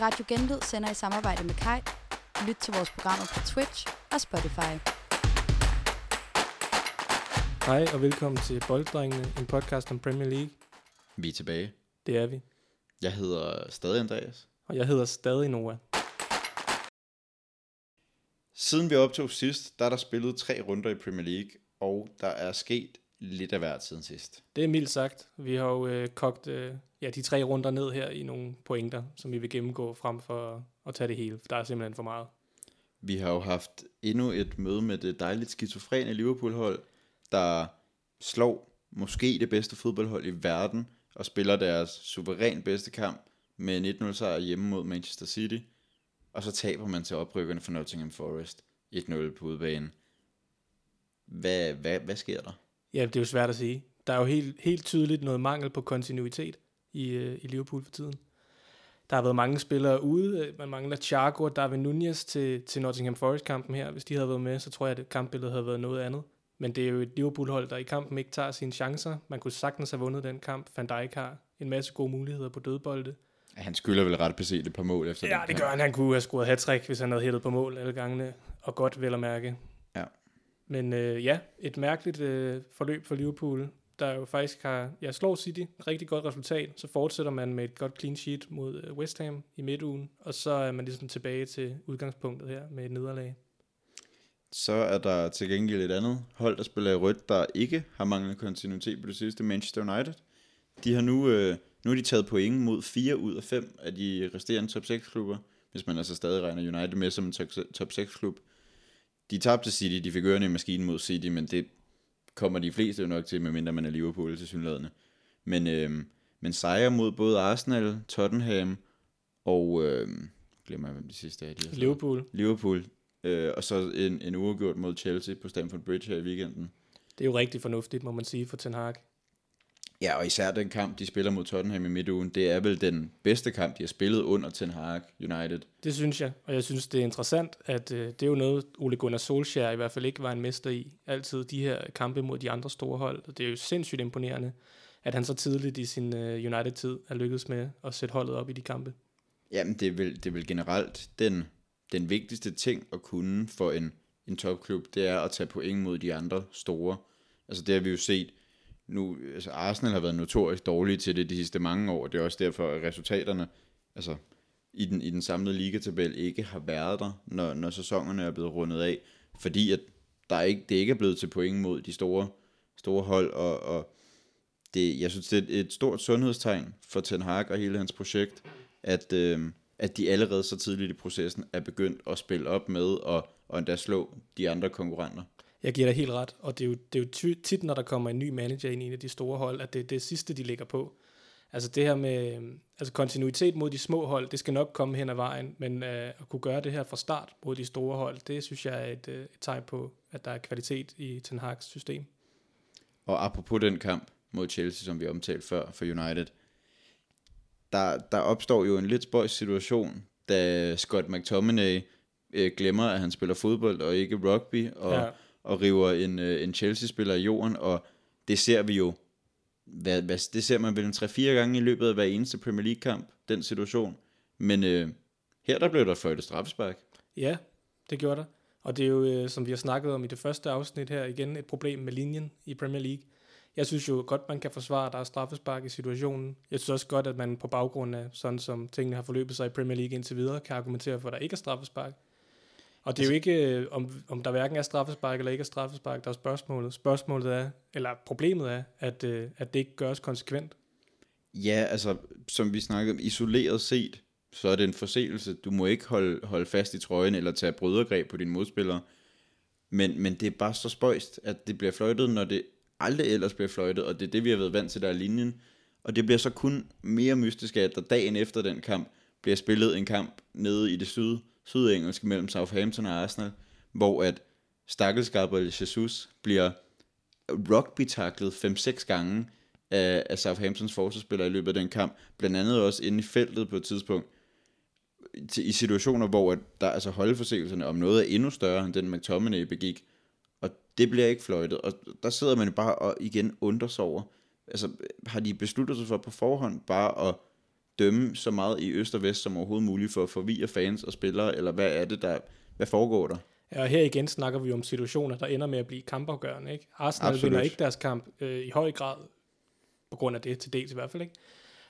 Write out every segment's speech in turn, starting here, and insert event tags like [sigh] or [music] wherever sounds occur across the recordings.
Radio Genlyd sender i samarbejde med Kai. Lyt til vores programmer på Twitch og Spotify. Hej og velkommen til Bolddrengene, en podcast om Premier League. Vi er tilbage. Det er vi. Jeg hedder stadig Andreas. Og jeg hedder stadig Noah. Siden vi optog sidst, der er der spillet tre runder i Premier League, og der er sket lidt af hvert siden sidst. Det er mildt sagt. Vi har jo øh, kogt øh, ja, de tre runder ned her i nogle pointer, som vi vil gennemgå frem for at tage det hele, der er simpelthen for meget. Vi har jo haft endnu et møde med det dejligt skizofrene Liverpool-hold, der slår måske det bedste fodboldhold i verden, og spiller deres suveræn bedste kamp med 1-0 sejr hjemme mod Manchester City, og så taber man til oprykkerne for Nottingham Forest 1-0 på udebane. Hvad, hvad, hvad sker der? Ja, det er jo svært at sige. Der er jo helt, helt tydeligt noget mangel på kontinuitet i, øh, i Liverpool for tiden. Der har været mange spillere ude. Man mangler Thiago og David Nunez til, til Nottingham Forest-kampen her. Hvis de havde været med, så tror jeg, at kampbilledet havde været noget andet. Men det er jo et Liverpool-hold, der i kampen ikke tager sine chancer. Man kunne sagtens have vundet den kamp. Van Dijk har en masse gode muligheder på dødbolde. Han skylder vel ret beset et par mål efter Ja, den det gør han. Han kunne have scoret hat hvis han havde hættet på mål alle gangene. Og godt vel at mærke. Ja. Men øh, ja, et mærkeligt øh, forløb for Liverpool, der jo faktisk har, ja, slår City, rigtig godt resultat, så fortsætter man med et godt clean sheet mod øh, West Ham i midtugen, og så er man ligesom tilbage til udgangspunktet her med et nederlag. Så er der til gengæld et andet hold, der spiller i rødt, der ikke har manglet kontinuitet på det sidste, Manchester United. De har nu, øh, nu har de taget point mod 4 ud af 5 af de resterende top 6 klubber, hvis man altså stadig regner United med som en top 6 klub. De tabte City, de fik ørerne i maskinen mod City, men det kommer de fleste jo nok til, medmindre man er Liverpool til synlædende. Men, øh, men sejre mod både Arsenal, Tottenham og... Øh, glemmer jeg, hvem de sidste er. De har. Liverpool, Liverpool, øh, og så en, en uafgjort mod Chelsea på Stamford Bridge her i weekenden. det er jo rigtig fornuftigt, må man sige, for Ten Hag. Ja, og især den kamp, de spiller mod Tottenham i midtugen, det er vel den bedste kamp, de har spillet under Ten Hag United. Det synes jeg, og jeg synes, det er interessant, at øh, det er jo noget, Ole Gunnar Solskjaer i hvert fald ikke var en mester i. Altid de her kampe mod de andre store hold. Og det er jo sindssygt imponerende, at han så tidligt i sin øh, United-tid er lykkedes med at sætte holdet op i de kampe. Jamen, det er vel, det er vel generelt den, den vigtigste ting at kunne for en, en topklub, det er at tage point mod de andre store. Altså det har vi jo set nu, altså Arsenal har været notorisk dårlige til det de sidste mange år, og det er også derfor, at resultaterne altså, i, den, i den samlede ligatabel ikke har været der, når, når sæsonerne er blevet rundet af, fordi at der er ikke, det ikke er blevet til point mod de store, store hold, og, og det, jeg synes, det er et, stort sundhedstegn for Ten Hag og hele hans projekt, at, øh, at de allerede så tidligt i processen er begyndt at spille op med og, og endda slå de andre konkurrenter. Jeg giver dig helt ret, og det er jo, det er jo ty- tit, når der kommer en ny manager ind i en af de store hold, at det er det sidste, de ligger på. Altså det her med altså kontinuitet mod de små hold, det skal nok komme hen ad vejen, men øh, at kunne gøre det her fra start mod de store hold, det synes jeg er et, øh, et tegn på, at der er kvalitet i Ten Hag's system. Og apropos den kamp mod Chelsea, som vi omtalte før for United, der, der opstår jo en lidt spøjs situation, da Scott McTominay øh, glemmer, at han spiller fodbold og ikke rugby, og, Ja og river en, øh, en Chelsea-spiller i jorden, og det ser vi jo, hvad, hvad, det ser man vel en 3-4 gange i løbet af hver eneste Premier League-kamp, den situation. Men øh, her der blev der fløjtet straffespark. Ja, det gjorde der. Og det er jo, øh, som vi har snakket om i det første afsnit her, igen et problem med linjen i Premier League. Jeg synes jo godt, man kan forsvare, at der er straffespark i situationen. Jeg synes også godt, at man på baggrund af sådan som tingene har forløbet sig i Premier League indtil videre, kan argumentere for, at der ikke er straffespark. Og det er jo ikke, øh, om, om der hverken er straffespark eller ikke er straffespark, der er spørgsmålet. Spørgsmålet er, eller problemet er, at, øh, at det ikke gøres konsekvent. Ja, altså, som vi snakkede om, isoleret set, så er det en forseelse. Du må ikke holde, holde fast i trøjen eller tage brydergreb på dine modspillere. Men, men det er bare så spøjst, at det bliver fløjtet, når det aldrig ellers bliver fløjtet, og det er det, vi har været vant til, der er linjen. Og det bliver så kun mere mystisk, at der dagen efter den kamp bliver spillet en kamp nede i det syd, sydengelske mellem Southampton og Arsenal, hvor at stakkels Gabriel Jesus bliver rugby-taklet 5-6 gange af, af Southamptons forsvarsspillere i løbet af den kamp. Blandt andet også inde i feltet på et tidspunkt. Til, I situationer, hvor at der altså holdforseelserne om noget er endnu større end den McTominay begik. Og det bliver ikke fløjtet. Og der sidder man bare og igen undrer sig over. Altså, har de besluttet sig for på forhånd bare at dømme så meget i øst og vest som overhovedet muligt for at forvirre fans og spillere, eller hvad er det, der, hvad foregår der? Ja, og her igen snakker vi om situationer, der ender med at blive kampafgørende. Ikke? Arsenal Absolut. vinder ikke deres kamp øh, i høj grad, på grund af det, til dels i hvert fald. ikke.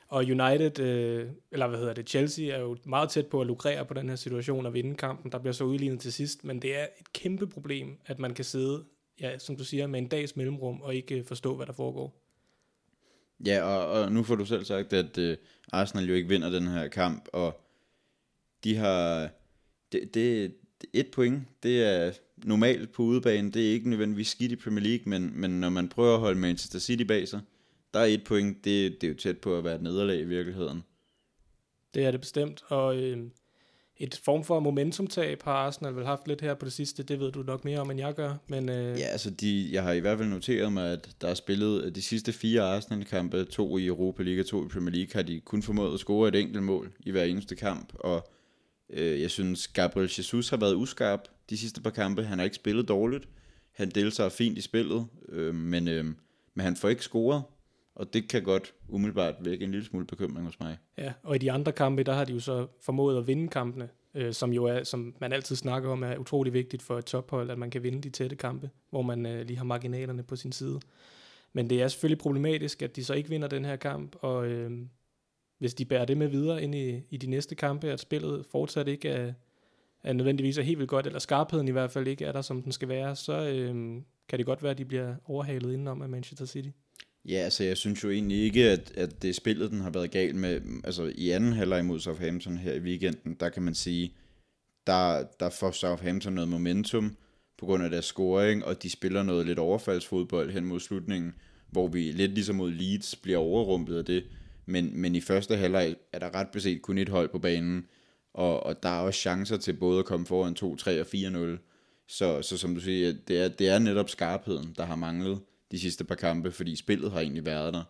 Og United, øh, eller hvad hedder det, Chelsea er jo meget tæt på at lukrere på den her situation og vinde kampen. Der bliver så udlignet til sidst, men det er et kæmpe problem, at man kan sidde, ja, som du siger, med en dags mellemrum og ikke øh, forstå, hvad der foregår. Ja, og, og nu får du selv sagt, at øh, Arsenal jo ikke vinder den her kamp, og de har... Det, det, et point, det er normalt på udebane, det er ikke nødvendigvis skidt i Premier League, men, men når man prøver at holde Manchester City bag sig, der er et point, det, det er jo tæt på at være et nederlag i virkeligheden. Det er det bestemt, og øh, et form for momentumtab har Arsenal vel haft lidt her på det sidste, det ved du nok mere om, end jeg gør, men øh, Ja, altså de, jeg har i hvert fald noteret mig, at der er spillet øh, de sidste fire Arsenal-kampe, to i Europa League og to i Premier League, har de kun formået at score et enkelt mål i hver eneste kamp, og øh, jeg synes, Gabriel Jesus har været uskarp de sidste par kampe. Han har ikke spillet dårligt. Han deltager fint i spillet, øh, men, øh, men han får ikke scoret, og det kan godt umiddelbart vække en lille smule bekymring hos mig. Ja, og i de andre kampe, der har de jo så formået at vinde kampene, øh, som jo er, som man altid snakker om, er utrolig vigtigt for et tophold, at man kan vinde de tætte kampe, hvor man øh, lige har marginalerne på sin side. Men det er selvfølgelig problematisk, at de så ikke vinder den her kamp, og øh, hvis de bærer det med videre ind i, i de næste kampe, at spillet fortsat ikke er, er nødvendigvis er helt vildt godt, eller skarpheden i hvert fald ikke er der, som den skal være, så øh, kan det godt være, at de bliver overhalet indenom af Manchester City. Ja, altså jeg synes jo egentlig ikke, at, at det er spillet, den har været galt med. Altså i anden halvleg mod Southampton her i weekenden, der kan man sige, der, der får Southampton noget momentum på grund af deres scoring, og de spiller noget lidt overfaldsfodbold hen mod slutningen, hvor vi lidt ligesom mod Leeds bliver overrumpet af det. Men, men i første halvleg er der ret beset kun et hold på banen, og, og der er også chancer til både at komme foran 2, 3 og 4-0. Så, så som du siger, det er, det er netop skarpheden, der har manglet de sidste par kampe, fordi spillet har egentlig været der.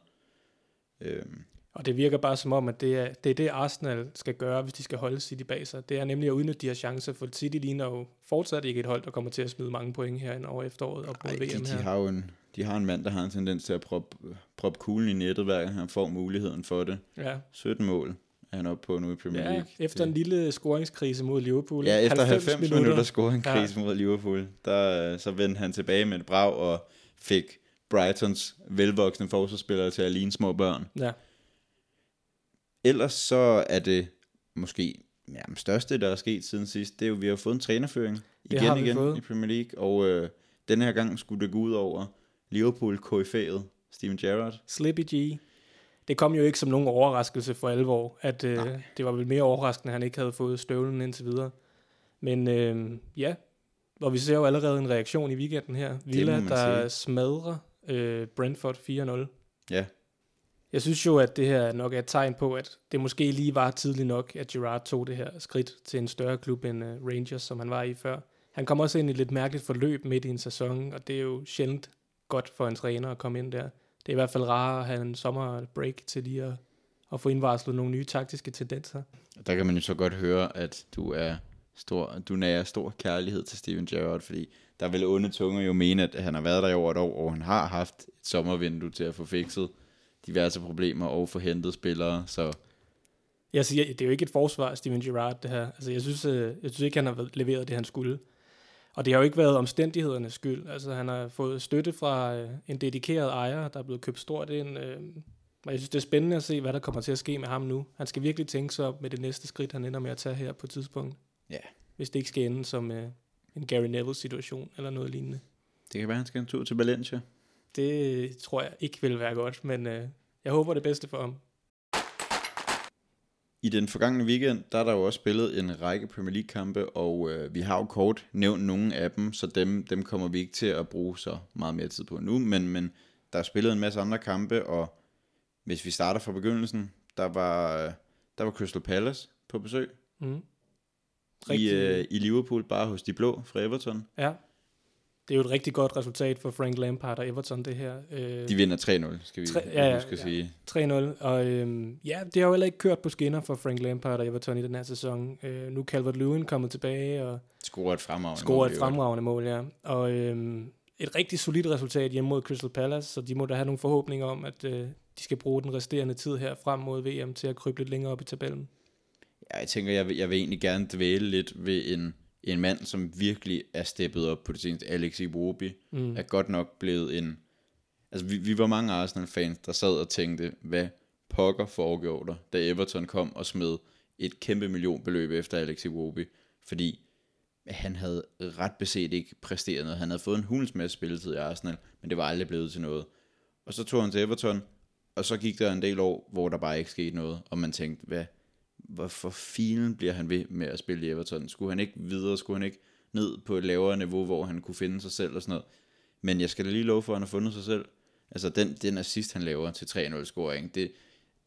Øhm, Og det virker bare som om, at det er, det er det, Arsenal skal gøre, hvis de skal holde City bag sig. Det er nemlig at udnytte de her chancer, for City ligner jo fortsat ikke et hold, der kommer til at smide mange point her over efteråret og på VM de, de, her. har jo en, de har en mand, der har en tendens til at proppe prop kuglen i nettet, hver gang han får muligheden for det. Ja, 17 mål er han oppe på nu i Premier ja League. efter en lille scoringskrise mod Liverpool. Ja, efter 90, 90 minutter, minutter en Ja. mod Liverpool. Der, øh, så vendte han tilbage med et brag og fik Brightons velvoksne forsvarsspillere til at ligne små børn. Ja, Ellers så er det måske ja, det største, der er sket siden sidst, det er jo, at vi har fået en trænerføring Det igen har vi igen fået. i Premier League, og øh, denne her gang skulle det gå ud over liverpool koryfæet Steven Gerrard. Slippy G. Det kom jo ikke som nogen overraskelse for alvor, at øh, Nej. det var vel mere overraskende, at han ikke havde fået støvlen indtil videre. Men øh, ja, og vi ser jo allerede en reaktion i weekenden her. Villa, der sige. smadrer øh, Brentford 4-0. Ja, Jeg synes jo, at det her nok er et tegn på, at det måske lige var tidligt nok, at Gerrard tog det her skridt til en større klub end uh, Rangers, som han var i før. Han kom også ind i et lidt mærkeligt forløb midt i en sæson, og det er jo sjældent godt for en træner at komme ind der. Det er i hvert fald rarere at have en sommerbreak til lige at, at få indvarslet nogle nye taktiske tendenser. der kan man jo så godt høre, at du er stor, du nærer stor kærlighed til Steven Gerrard, fordi der vil onde tunger jo mene, at han har været der i over et år, og han har haft et sommervindue til at få fikset diverse problemer og få hentet spillere, så Jeg siger, det er jo ikke et forsvar Steven Gerrard, det her. Altså, jeg synes, øh, jeg synes ikke, han har leveret det, han skulle. Og det har jo ikke været omstændighedernes skyld. Altså, han har fået støtte fra øh, en dedikeret ejer, der er blevet købt stort ind. Øh, og jeg synes, det er spændende at se, hvad der kommer til at ske med ham nu. Han skal virkelig tænke sig op med det næste skridt, han ender med at tage her på et tidspunkt. Ja. Hvis det ikke skal ende som øh, en Gary Neville-situation eller noget lignende. det kan være, han skal en tur til Valencia. Det tror jeg ikke vil være godt, men øh, jeg håber det bedste for ham. I den forgangne weekend, der er der jo også spillet en række Premier League-kampe, og øh, vi har jo kort nævnt nogle af dem, så dem, dem kommer vi ikke til at bruge så meget mere tid på nu, men, men der er spillet en masse andre kampe, og hvis vi starter fra begyndelsen, der var, øh, der var Crystal Palace på besøg Mm. I, Rigtig- øh, i Liverpool, bare hos de blå fra Everton. Ja. Det er jo et rigtig godt resultat for Frank Lampard og Everton, det her. Øh, De vinder 3-0, skal vi Tre- ja, ja, huske at ja. sige. 3-0, og øhm, ja, det har jo heller ikke kørt på skinner for Frank Lampard og Everton i den her sæson. Øh, nu er Calvert-Lewin kommet tilbage og Scorer et fremragende scorer mål et i fremragende mål, ja. Og øhm, et rigtig solidt resultat hjemme mod Crystal Palace, så de må da have nogle forhåbninger om, at øh, de skal bruge den resterende tid her frem mod VM til at krybe lidt længere op i tabellen. Ja, jeg tænker, jeg vil, jeg vil egentlig gerne dvæle lidt ved en, en mand, som virkelig er steppet op på det seneste. Alex Iwobi mm. er godt nok blevet en... Altså, vi, vi var mange Arsenal-fans, der sad og tænkte, hvad pokker foregår der, da Everton kom og smed et kæmpe millionbeløb efter Alex Iwobi. Fordi han havde ret beset ikke præsteret noget. Han havde fået en hulens masse spilletid i Arsenal, men det var aldrig blevet til noget. Og så tog han til Everton, og så gik der en del år, hvor der bare ikke skete noget, og man tænkte, hvad, hvorfor filen bliver han ved med at spille i Everton? Skulle han ikke videre? Skulle han ikke ned på et lavere niveau, hvor han kunne finde sig selv og sådan noget? Men jeg skal da lige love for, at han har fundet sig selv. Altså den, den assist, han laver til 3-0-scoring, det,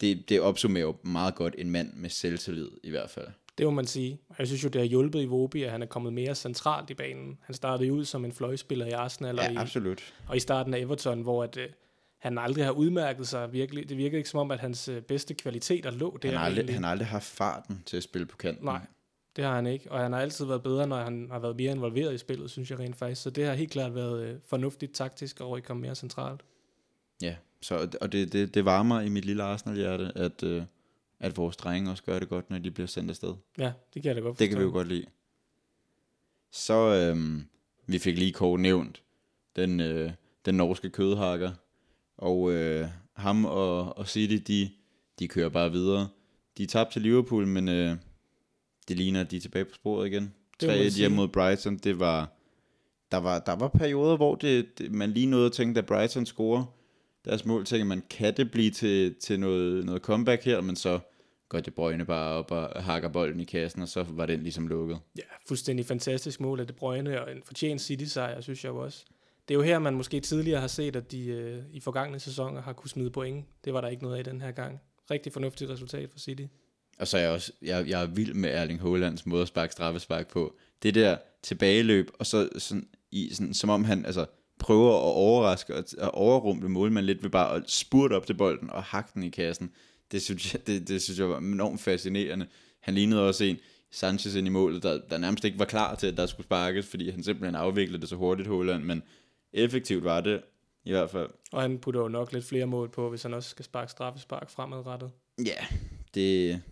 det, det opsummerer jo meget godt en mand med selvtillid i hvert fald. Det må man sige. Jeg synes jo, det har hjulpet i Vobi, at han er kommet mere centralt i banen. Han startede ud som en fløjspiller i Arsenal. Ja, og i, absolut. Og i starten af Everton, hvor at, uh, han aldrig har udmærket sig virkelig. Det virker ikke som om, at hans uh, bedste kvaliteter lå der. Han har, aldrig, han har aldrig haft farten til at spille på kanten. Nej, det har han ikke. Og han har altid været bedre, når han har været mere involveret i spillet, synes jeg rent faktisk. Så det har helt klart været uh, fornuftigt taktisk at rykke mere centralt. Ja, så, og det, det, det varmer i mit lille Arsenal-hjerte, at... Uh, at vores drenge også gør det godt, når de bliver sendt afsted. Ja, det kan jeg da godt forstå. Det kan vi jo godt lide. Så øhm, vi fik lige kort nævnt den, øh, den norske kødhakker, og øh, ham og, og City, de, de kører bare videre. De tabte til Liverpool, men øh, det ligner, at de er tilbage på sporet igen. 3 hjemme mod Brighton, det var, der var, der var perioder, hvor det, det, man lige nåede at tænke, da Brighton scorer deres mål, tænker man, kan det blive til, til noget, noget comeback her, men så går De Bruyne bare op og hakker bolden i kassen, og så var den ligesom lukket. Ja, fuldstændig fantastisk mål af De Bruyne, og en fortjent City-sejr, synes jeg også. Det er jo her, man måske tidligere har set, at de øh, i forgangne sæsoner har kunne smide point. Det var der ikke noget af den her gang. Rigtig fornuftigt resultat for City. Og så er jeg også, jeg, jeg er vild med Erling Haalands måde at sparke straffespark på. Det der tilbageløb, og så sådan, i, sådan, som om han altså, prøver at overraske og, og overrumple målmanden lidt ved bare at spurte op til bolden og hakke den i kassen. Det synes jeg, det, det synes jeg var enormt fascinerende. Han lignede også en, Sanchez ind i målet, der, der nærmest ikke var klar til, at der skulle sparkes, fordi han simpelthen afviklede det så hurtigt, Holland, men effektivt var det i hvert fald. Og han putter jo nok lidt flere mål på, hvis han også skal sparke straffespark fremadrettet. Ja, det,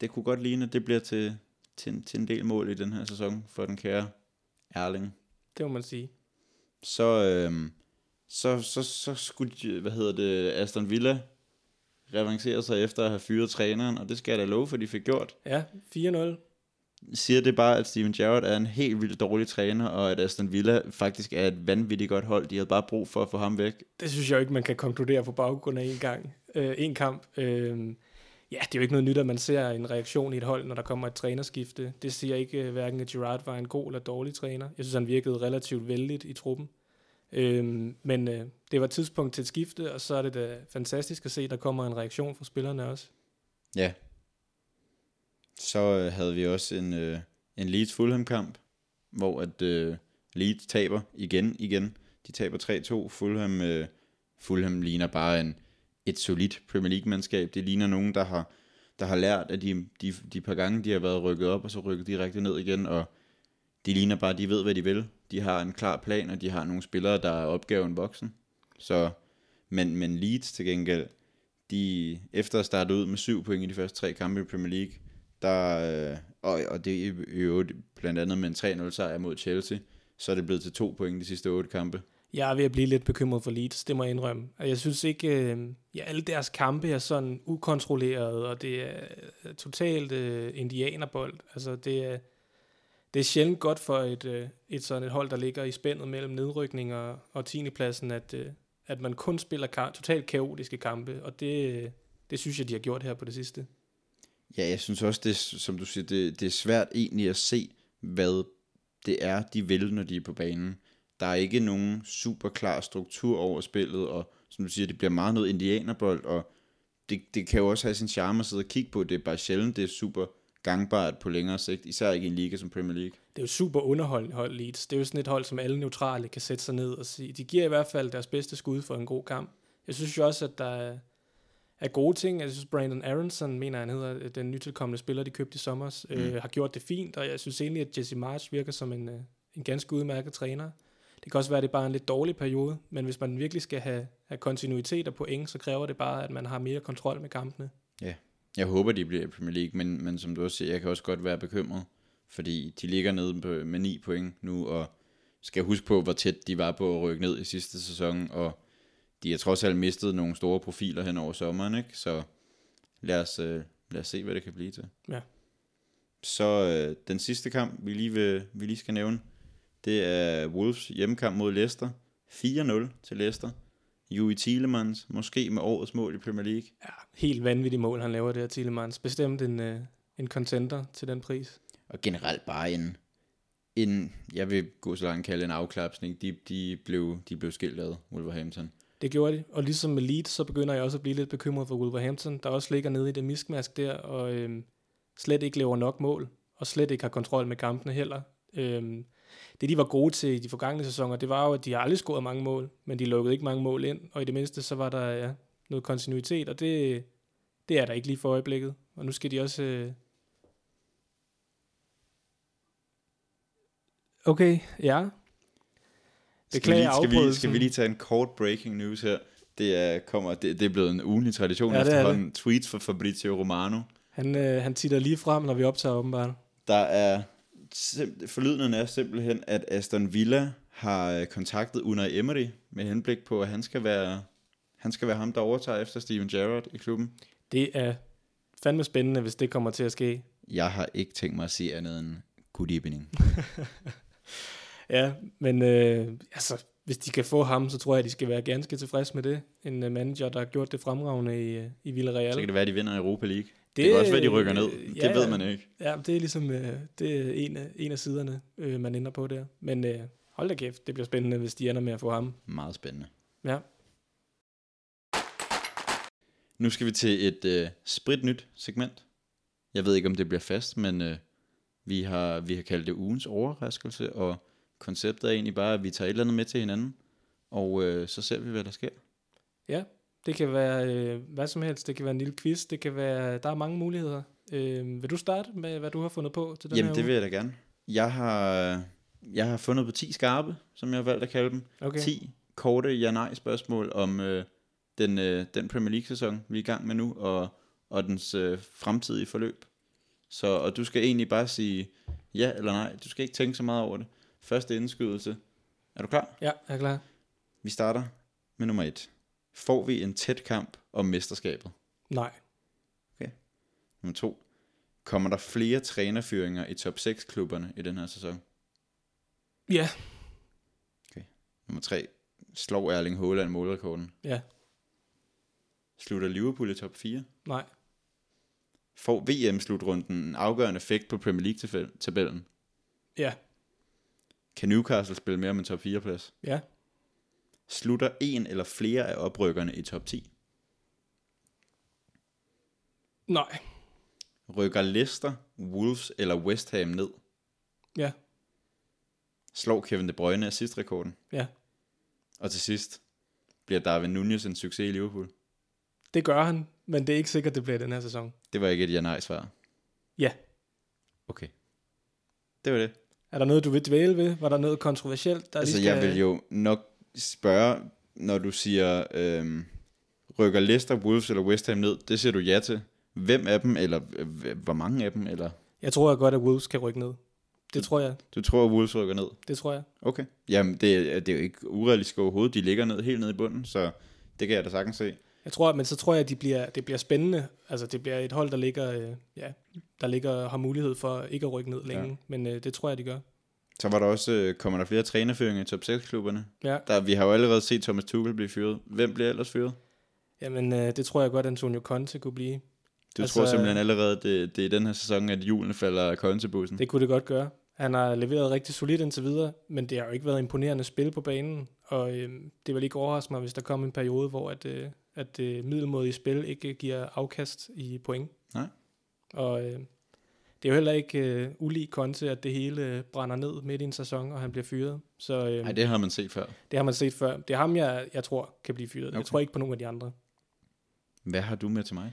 det kunne godt ligne, at det bliver til, til, til en del mål i den her sæson for den kære Erling. Det må man sige. Så, øhm, så, så, så skulle, hvad hedder det, Aston Villa revancere sig efter at have fyret træneren, og det skal jeg da love, for de fik gjort. Ja, 4-0. Siger det bare, at Steven Gerrard er en helt vildt dårlig træner, og at Aston Villa faktisk er et vanvittigt godt hold. De havde bare brug for at få ham væk. Det synes jeg ikke, man kan konkludere på baggrund af en gang. Øh, en kamp. Øh, ja, det er jo ikke noget nyt, at man ser en reaktion i et hold, når der kommer et trænerskifte. Det siger ikke øh, hverken, at Gerrard var en god eller dårlig træner. Jeg synes, han virkede relativt vældigt i truppen. Øhm, men øh, det var tidspunkt til et skifte, og så er det da fantastisk at se, at der kommer en reaktion fra spillerne også. Ja. Så øh, havde vi også en, øh, en Leeds Fulham-kamp, hvor at øh, Leeds taber igen, igen. De taber 3-2. Fulham, øh, Fulham ligner bare en, et solidt Premier League-mandskab. Det ligner nogen, der har, der har lært, at de, de, de par gange, de har været rykket op, og så rykket direkte ned igen, og de ligner bare, de ved, hvad de vil. De har en klar plan, og de har nogle spillere, der er opgaven voksen. Så, men, men Leeds til gengæld, de, efter at starte ud med syv point i de første tre kampe i Premier League, der, øh, og, og det er jo blandt andet med en 3-0 sejr mod Chelsea, så er det blevet til to point de sidste otte kampe. Jeg er ved at blive lidt bekymret for Leeds, det må jeg indrømme. Jeg synes ikke, øh, ja, alle deres kampe er sådan ukontrolleret, og det er øh, totalt uh, indianerbold. Altså det er, det er sjældent godt for et, øh, et sådan et hold, der ligger i spændet mellem nedrykning og, og 10. pladsen, at, øh, at man kun spiller ka- totalt kaotiske kampe, og det, øh, det synes jeg, de har gjort her på det sidste. Ja, jeg synes også, det, som du siger, det, det er svært egentlig at se, hvad det er, de vil, når de er på banen. Der er ikke nogen super klar struktur over spillet, og som du siger, det bliver meget noget indianerbold, og det, det kan jo også have sin charme at sidde og kigge på. Det er bare sjældent, det er super gangbart på længere sigt, især ikke i en liga som Premier League. Det er jo super underholdende hold Leeds. Det er jo sådan et hold, som alle neutrale kan sætte sig ned og sige. De giver i hvert fald deres bedste skud for en god kamp. Jeg synes jo også, at der er gode ting. Jeg synes, Brandon Aronson, mener han hedder, den nytilkommende spiller, de købte i sommer, mm. øh, har gjort det fint, og jeg synes egentlig, at Jesse Marsh virker som en, øh, en ganske udmærket træner. Det kan også være, at det er bare en lidt dårlig periode, men hvis man virkelig skal have, have kontinuitet og point, så kræver det bare, at man har mere kontrol med kampene. Jeg håber, de bliver i Premier League, men, men som du også siger, jeg kan også godt være bekymret, fordi de ligger nede på, med 9 point nu, og skal huske på, hvor tæt de var på at rykke ned i sidste sæson, og de har trods alt mistet nogle store profiler hen over sommeren, ikke? så lad os, øh, lad os se, hvad det kan blive til. Ja. Så øh, den sidste kamp, vi lige, vil, vi lige skal nævne, det er Wolves hjemmekamp mod Leicester. 4-0 til Leicester. Jui Tielemans, måske med årets mål i Premier League. Ja, helt vanvittigt mål, han laver der, Tillemans. Bestemt en, øh, en contender til den pris. Og generelt bare en, en jeg vil gå så langt kalde en afklapsning. De, de, blev, de blev skilt ad, Wolverhampton. Det gjorde de, og ligesom med Leeds, så begynder jeg også at blive lidt bekymret for Wolverhampton, der også ligger nede i det miskmask der, og øhm, slet ikke laver nok mål, og slet ikke har kontrol med kampene heller. Øhm, det, de var gode til i de forgangne sæsoner, det var jo, at de har aldrig scoret mange mål, men de lukkede ikke mange mål ind, og i det mindste, så var der ja, noget kontinuitet, og det, det er der ikke lige for øjeblikket. Og nu skal de også... Øh... Okay, ja. Skal vi, Beklager lige, skal, vi, skal vi lige tage en kort breaking news her? Det er, kommer, det, det er blevet en ugenlig tradition Ja, det er efterhånden. Tweets fra Fabrizio Romano. Han, øh, han titter lige frem, når vi optager åbenbart. Der er sim- forlydenden er simpelthen, at Aston Villa har øh, kontaktet Unai Emery med henblik på, at han skal være, han skal være ham, der overtager efter Steven Gerrard i klubben. Det er fandme spændende, hvis det kommer til at ske. Jeg har ikke tænkt mig at sige andet end good evening. [laughs] Ja, men øh, altså, hvis de kan få ham, så tror jeg, de skal være ganske tilfredse med det. En øh, manager, der har gjort det fremragende i, øh, i Villarreal. Så kan det være, at de vinder Europa League. Det, det kan også være, at de rykker ned. øh, det ved man ikke. Ja, det er ligesom øh, det er en, af, en af siderne, øh, man ender på der. Men øh, hold da kæft, det bliver spændende, hvis de ender med at få ham. Meget spændende. Ja, Nu skal vi til et øh, spritnyt segment. Jeg ved ikke, om det bliver fast, men øh, vi, har, vi har kaldt det ugens overraskelse, og konceptet er egentlig bare, at vi tager et eller andet med til hinanden, og øh, så ser vi, hvad der sker. ja. Det kan være øh, hvad som helst. Det kan være en lille quiz. Det kan være, der er mange muligheder. Øh, vil du starte med, hvad du har fundet på til den Jamen, her det uge? vil jeg da gerne. Jeg har, jeg har fundet på 10 skarpe, som jeg har valgt at kalde dem. Okay. 10 korte ja-nej-spørgsmål om øh, den, øh, den Premier League-sæson, vi er i gang med nu, og, og dens øh, fremtidige forløb. Så, og du skal egentlig bare sige ja eller nej. Du skal ikke tænke så meget over det. Første indskydelse. Er du klar? Ja, jeg er klar. Vi starter med nummer 1. Får vi en tæt kamp om mesterskabet? Nej. Nummer 2. Kommer der flere trænerfyringer i top 6-klubberne i den her sæson? Ja. Nummer 3. Slår Erling Haaland målrekorden? Ja. Slutter Liverpool i top 4? Nej. Får VM-slutrunden en afgørende effekt på Premier League-tabellen? Ja. Kan Newcastle spille mere om en top 4-plads? Ja. Slutter en eller flere af oprykkerne i top 10? Nej. Rykker Leicester, Wolves eller West Ham ned? Ja. Slår Kevin De Bruyne assistrekorden? Ja. Og til sidst, bliver Darwin Nunez en succes i Liverpool? Det gør han, men det er ikke sikkert, det bliver den her sæson. Det var ikke et ja-nej-svar. Ja. Okay. Det var det. Er der noget, du vil dvæle ved? Var der noget kontroversielt, der altså, skal... jeg vil jo nok spørge, når du siger, øhm, rykker Leicester, Wolves eller West Ham ned, det siger du ja til. Hvem af dem, eller øh, hvor mange af dem, eller Jeg tror jeg godt, at Wolves kan rykke ned. Det tror jeg. du tror, at Wolves rykker ned? Det tror jeg. Okay. Jamen, det, er- det er jo ikke urealistisk overhovedet. De ligger ned helt ned i bunden, så det kan jeg da sagtens se. Jeg tror, men så tror jeg, at de bliver, det bliver spændende. Altså, det bliver et hold, der ligger, øh, ja, der ligger har mulighed for ikke at rykke ned længe. Ja. Men øh, det tror jeg, de gør. Så var der også, øh, kommer der flere trænerføringer i top 6-klubberne. Ja. Der, vi har jo allerede set Thomas Tuchel blive fyret. Hvem bliver ellers fyret? Jamen, øh, det tror jeg godt, Antonio Conte kunne blive. Du Altså- tror simpelthen allerede, det, det er i den her sæson, at julen falder af kontebussen. Det kunne det godt gøre. Han har leveret rigtig solidt indtil videre, men det har jo ikke været imponerende spil på banen, og øh, det vil ikke overraske mig, hvis der kommer en periode, hvor at, øh, at øh, middelmådige spil ikke giver afkast i point. Nej. Og øh, det er jo heller ikke øh, ulig Conte, at det hele brænder ned midt i en sæson, og han bliver fyret. Så øh, det har man set før. det har man set før. Det er ham, jeg, jeg tror kan blive fyret. Okay. Jeg tror ikke på nogen af de andre. Hvad har du med til mig?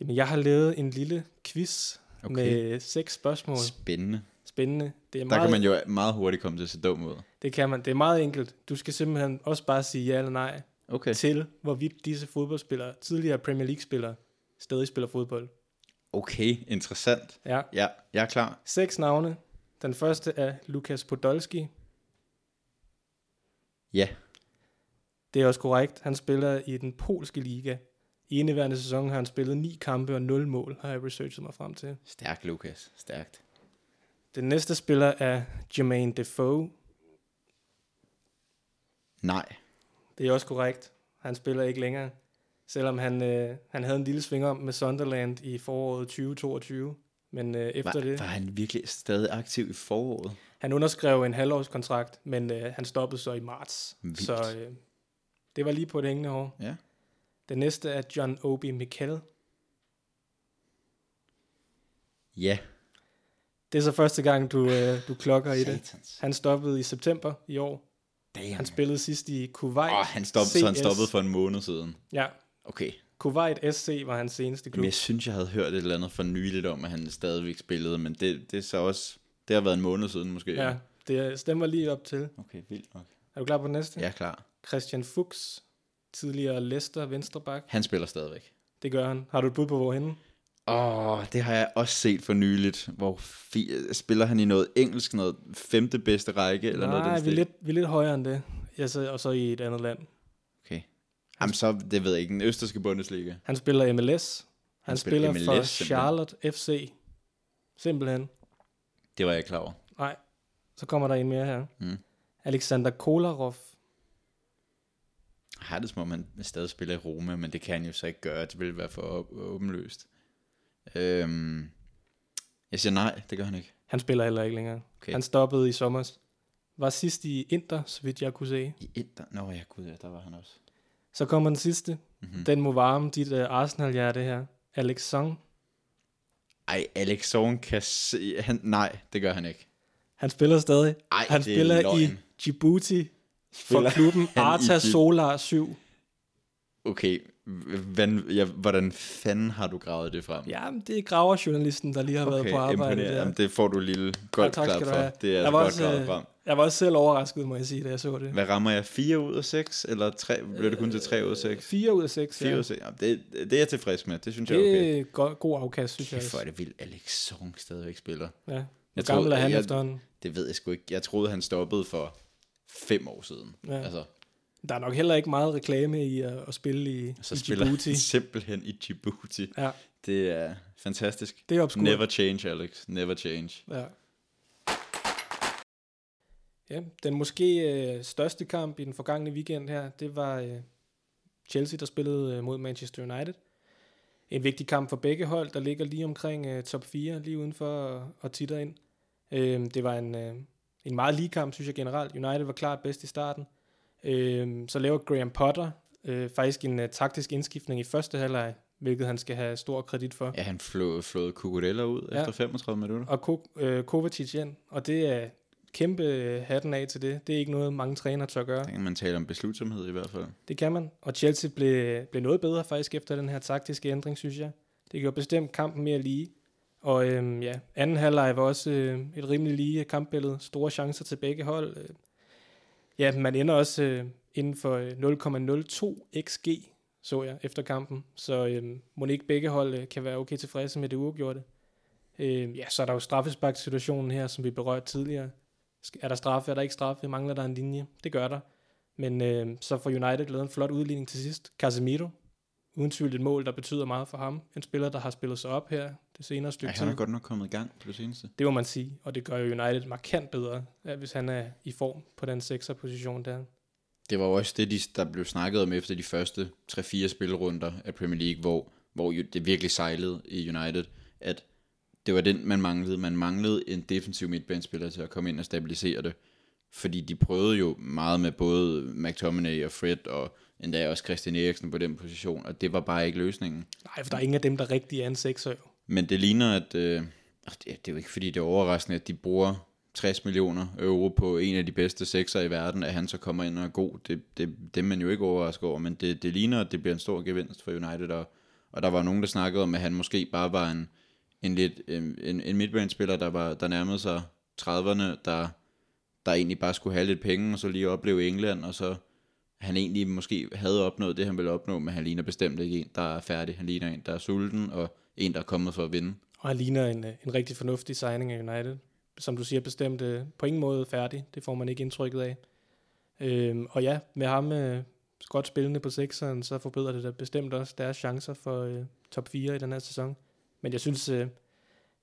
Jamen, jeg har lavet en lille quiz okay. med seks spørgsmål. Spændende. spændende. Det, er Der meget, kan man jo meget hurtigt komme til at se dum ud. det kan man. Det er meget enkelt. Du skal simpelthen også bare sige ja eller nej Okay. til, hvorvidt disse fodboldspillere, tidligere Premier League-spillere, stadig spiller fodbold. Okay, interessant. Ja. Ja, jeg er klar. Seks navne. Den første er Lukas Podolski. Ja. Det er også korrekt. Han spiller i den polske liga. I indeværende sæson har han spillet 9 kampe og 0 mål, har jeg researchet mig frem til. Stærkt, Lukas. Stærkt. Den næste spiller er Jermaine Defoe. Nej. Det er også korrekt. Han spiller ikke længere. Selvom han, øh, han havde en lille sving om med Sunderland i foråret 2022. Men øh, efter Var, det... var han virkelig stadig aktiv i foråret? Han underskrev en halvårskontrakt, men øh, han stoppede så i marts. Vildt. Så øh, det var lige på det hængende hår. Ja. Den næste er John Obi Mikel. Ja. Det er så første gang, du, øh, du klokker i det. Han stoppede i september i år. Damn. Han spillede sidst i Kuwait. Åh, han stoppede, så han CS. stoppede for en måned siden. Ja, Okay. Kuwait SC var hans seneste klub. Men jeg synes, jeg havde hørt et eller andet for nyligt om, at han stadigvæk spillede, men det, det er så også... Det har været en måned siden måske. Ja, det stemmer lige op til. Okay, vildt nok. Er du klar på den næste? Jeg er klar. Christian Fuchs, tidligere Leicester venstreback. Han spiller stadigvæk. Det gør han. Har du et bud på, hvorhenne? Åh, oh, det har jeg også set for nyligt. Hvor fi- spiller han i noget engelsk, noget femte bedste række, eller noget af Nej, vi er, lidt, vi er lidt højere end det. Ja, så, og så i et andet land. Okay. Jamen så, det ved jeg ikke, den østerske Bundesliga. Han spiller MLS. Han, Han spiller, spiller for MLS simpelthen. Charlotte FC. Simpelthen. Det var jeg klar over. Nej. Så kommer der en mere her. Mm. Alexander Kolarov. Jeg har det som om, han stadig spiller i Roma, men det kan han jo så ikke gøre. Det ville være for åb- åbenløst. Øhm, jeg siger nej, det gør han ikke. Han spiller heller ikke længere. Okay. Han stoppede i sommer. Var sidst i Inter, så vidt jeg kunne se. I Inter? Nå ja, gud ja, der var han også. Så kommer den sidste. Mhm. Mm. Den må varme dit uh, Arsenal-hjerte her. Alex Song. Ej, Alex Zorn kan se... Han, nej, det gør han ikke. Han spiller stadig. Ej, han det er spiller i løgn. Djibouti for Spiller klubben i Arta Solar 7. Okay, hvad, ja, hvordan fanden har du gravet det frem? Ja, det er graverjournalisten, der lige har været på arbejde. Der. Jamen, det får du lille godt tak klap skal du for. Det er Jeg altså godt også, gravet øh, frem. Jeg var også selv overrasket, må jeg sige, da jeg så det. Hvad rammer jeg? 4 ud af 6? Eller 3, blev det kun til 3 ud af 6? 4 ud af 6, 4 ud ja. af 6. Ja, det, det er jeg tilfreds med. Det synes jeg er Det okay. er go- god afkast, synes jeg. Kæft, hvor er det vildt, Alex Song stadigvæk spiller. Ja. Hvor Jeg gammel troede- er han jeg- efterhånden? Det ved jeg sgu ikke. Jeg troede, han stoppede for 5 år siden. Ja. Altså, Der er nok heller ikke meget reklame i at, at spille i, så i spiller Djibouti. simpelthen i Djibouti. Ja, Det er fantastisk. det er obskurt. Never change, Alex. Never change. Ja. Ja, den måske øh, største kamp i den forgangne weekend her, det var øh, Chelsea, der spillede øh, mod Manchester United. En vigtig kamp for begge hold, der ligger lige omkring øh, top 4, lige uden for at, at titte ind. Øh, det var en, øh, en meget lige kamp, synes jeg generelt. United var klart bedst i starten. Øh, så laver Graham Potter øh, faktisk en øh, taktisk indskiftning i første halvleg, hvilket han skal have stor kredit for. Ja, han flå, flåede Kukurella ud Ja. efter 35 minutter. og Ko- øh, Kovacic ind, og det er kæmpe øh, hatten af til det. Det er ikke noget, mange trænere tør gøre. Der kan man tale om beslutsomhed i hvert fald. Det kan man, og Chelsea blev, blev noget bedre faktisk efter den her taktiske ændring, synes jeg. Det gjorde bestemt kampen mere lige. Og øhm, ja, anden halvleg var også øh, et rimelig lige kampbillede. Store chancer til begge hold. Ja, man ender også øh, inden for øh, 0,02 xg, så jeg, efter kampen. Så øh, må ikke begge hold øh, kan være okay tilfredse med det uafgjorte. Øh, ja, så er der jo straffesparksituationen her, som vi berørte tidligere. Er der straffe, er der ikke straffe? Mangler der en linje? Det gør der. Men øh, så får United lavet en flot udligning til sidst. Casemiro, uden tvivl et mål, der betyder meget for ham. En spiller, der har spillet sig op her det senere stykke Ja, han er godt nok kommet i gang på det seneste. Det må man sige, og det gør jo United markant bedre, hvis han er i form på den 6'er position der. Det var jo også det, de, der blev snakket om efter de første 3-4 spilrunder af Premier League, hvor, hvor det virkelig sejlede i United, at det var den, man manglede. Man manglede en defensiv midtbanespiller til at komme ind og stabilisere det. Fordi de prøvede jo meget med både McTominay og Fred, og endda også Christian Eriksen på den position, og det var bare ikke løsningen. Nej, for der er ingen af dem, der rigtig er en 6'er jo. Men det ligner, at... Øh, det, det er jo ikke, fordi det er overraskende, at de bruger 60 millioner euro på en af de bedste sekser i verden, at han så kommer ind og er god. Det, det, det er man jo ikke overrasket over, men det, det ligner, at det bliver en stor gevinst for United. Og, og der var nogen, der snakkede om, at han måske bare var en, en, lidt, en, en midtbanespiller, der, var, der nærmede sig 30'erne, der, der egentlig bare skulle have lidt penge, og så lige opleve England, og så han egentlig måske havde opnået det, han ville opnå, men han ligner bestemt ikke en, der er færdig. Han ligner en, der er sulten, og en, der er kommet for at vinde. Og han ligner en, øh, en rigtig fornuftig signing af United. Som du siger, bestemt øh, på ingen måde færdig. Det får man ikke indtrykket af. Øhm, og ja, med ham øh, godt spillende på sekseren, så forbedrer det da bestemt også deres chancer for øh, top 4 i den her sæson. Men jeg synes, øh,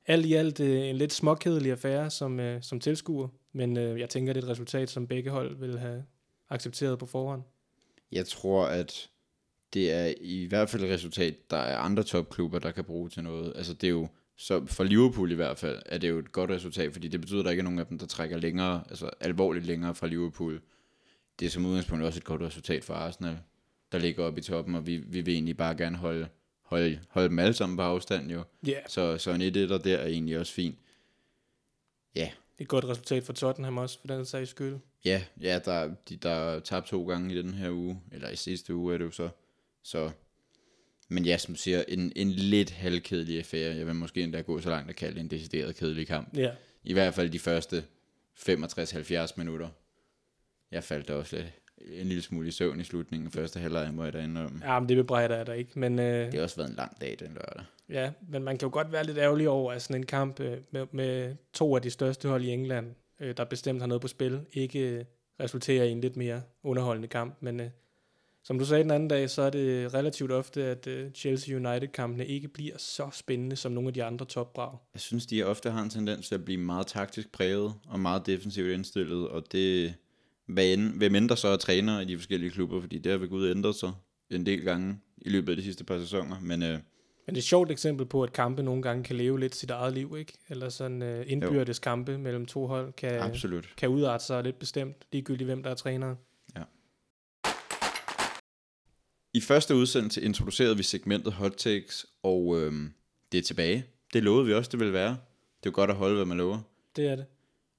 alt i alt øh, en lidt småkedelig affære som, øh, som tilskuer. Men øh, jeg tænker, det er et resultat, som begge hold vil have accepteret på forhånd. Jeg tror, at det er i hvert fald et resultat, der er andre topklubber, der kan bruge til noget. Altså det er jo, så for Liverpool i hvert fald, er det jo et godt resultat, fordi det betyder, at der ikke er nogen af dem, der trækker længere, altså alvorligt længere fra Liverpool. Det er som udgangspunkt også et godt resultat for Arsenal, der ligger oppe i toppen, og vi, vi vil egentlig bare gerne holde, holde, holde dem alle sammen på afstand jo. Ja, Så, så en 1 der der er egentlig også fint. Ja, det er et godt resultat for Tottenham også, for den sags skyld. Ja, ja der, de, der er tabt to gange i den her uge, eller i sidste uge er det jo så. så men ja, som siger, en, en lidt halvkedelig affære. Jeg vil måske endda gå så langt at kalde det en decideret kedelig kamp. Ja, I hvert fald de første 65-70 minutter. Jeg faldt også lidt, en lille smule i søvn i slutningen første halvleg, må jeg da indrømme. ja men det bebrejder jeg da ikke. Men, øh, Det har også været en lang dag den lørdag. Ja, men man kan jo godt være lidt ærgerlig over, at sådan en kamp øh, med, med to af de største hold i England, øh, der bestemt har noget på spil, ikke øh, resulterer i en lidt mere underholdende kamp. Men øh, som du sagde den anden dag, så er det relativt ofte, at øh, Chelsea United-kampene ikke bliver så spændende som nogle af de andre topbrag. Jeg synes, de ofte har en tendens til at blive meget taktisk præget og meget defensivt indstillet, og det, hvad end, hvem end der så er træner i de forskellige klubber, fordi det har ved Gud ændret sig en del gange i løbet af de sidste par sæsoner, men øh, Men det er et sjovt eksempel på, at kampe nogle gange kan leve lidt sit eget liv, ikke? Eller sådan øh, indbyrdes kampe mellem to hold kan, absolut. kan udarte sig lidt bestemt, ligegyldigt hvem der er træner. I første udsendelse introducerede vi segmentet Hot Takes, og øh, det er tilbage. Det lovede vi også, det ville være. Det er jo godt at holde, hvad man lover. Det er det.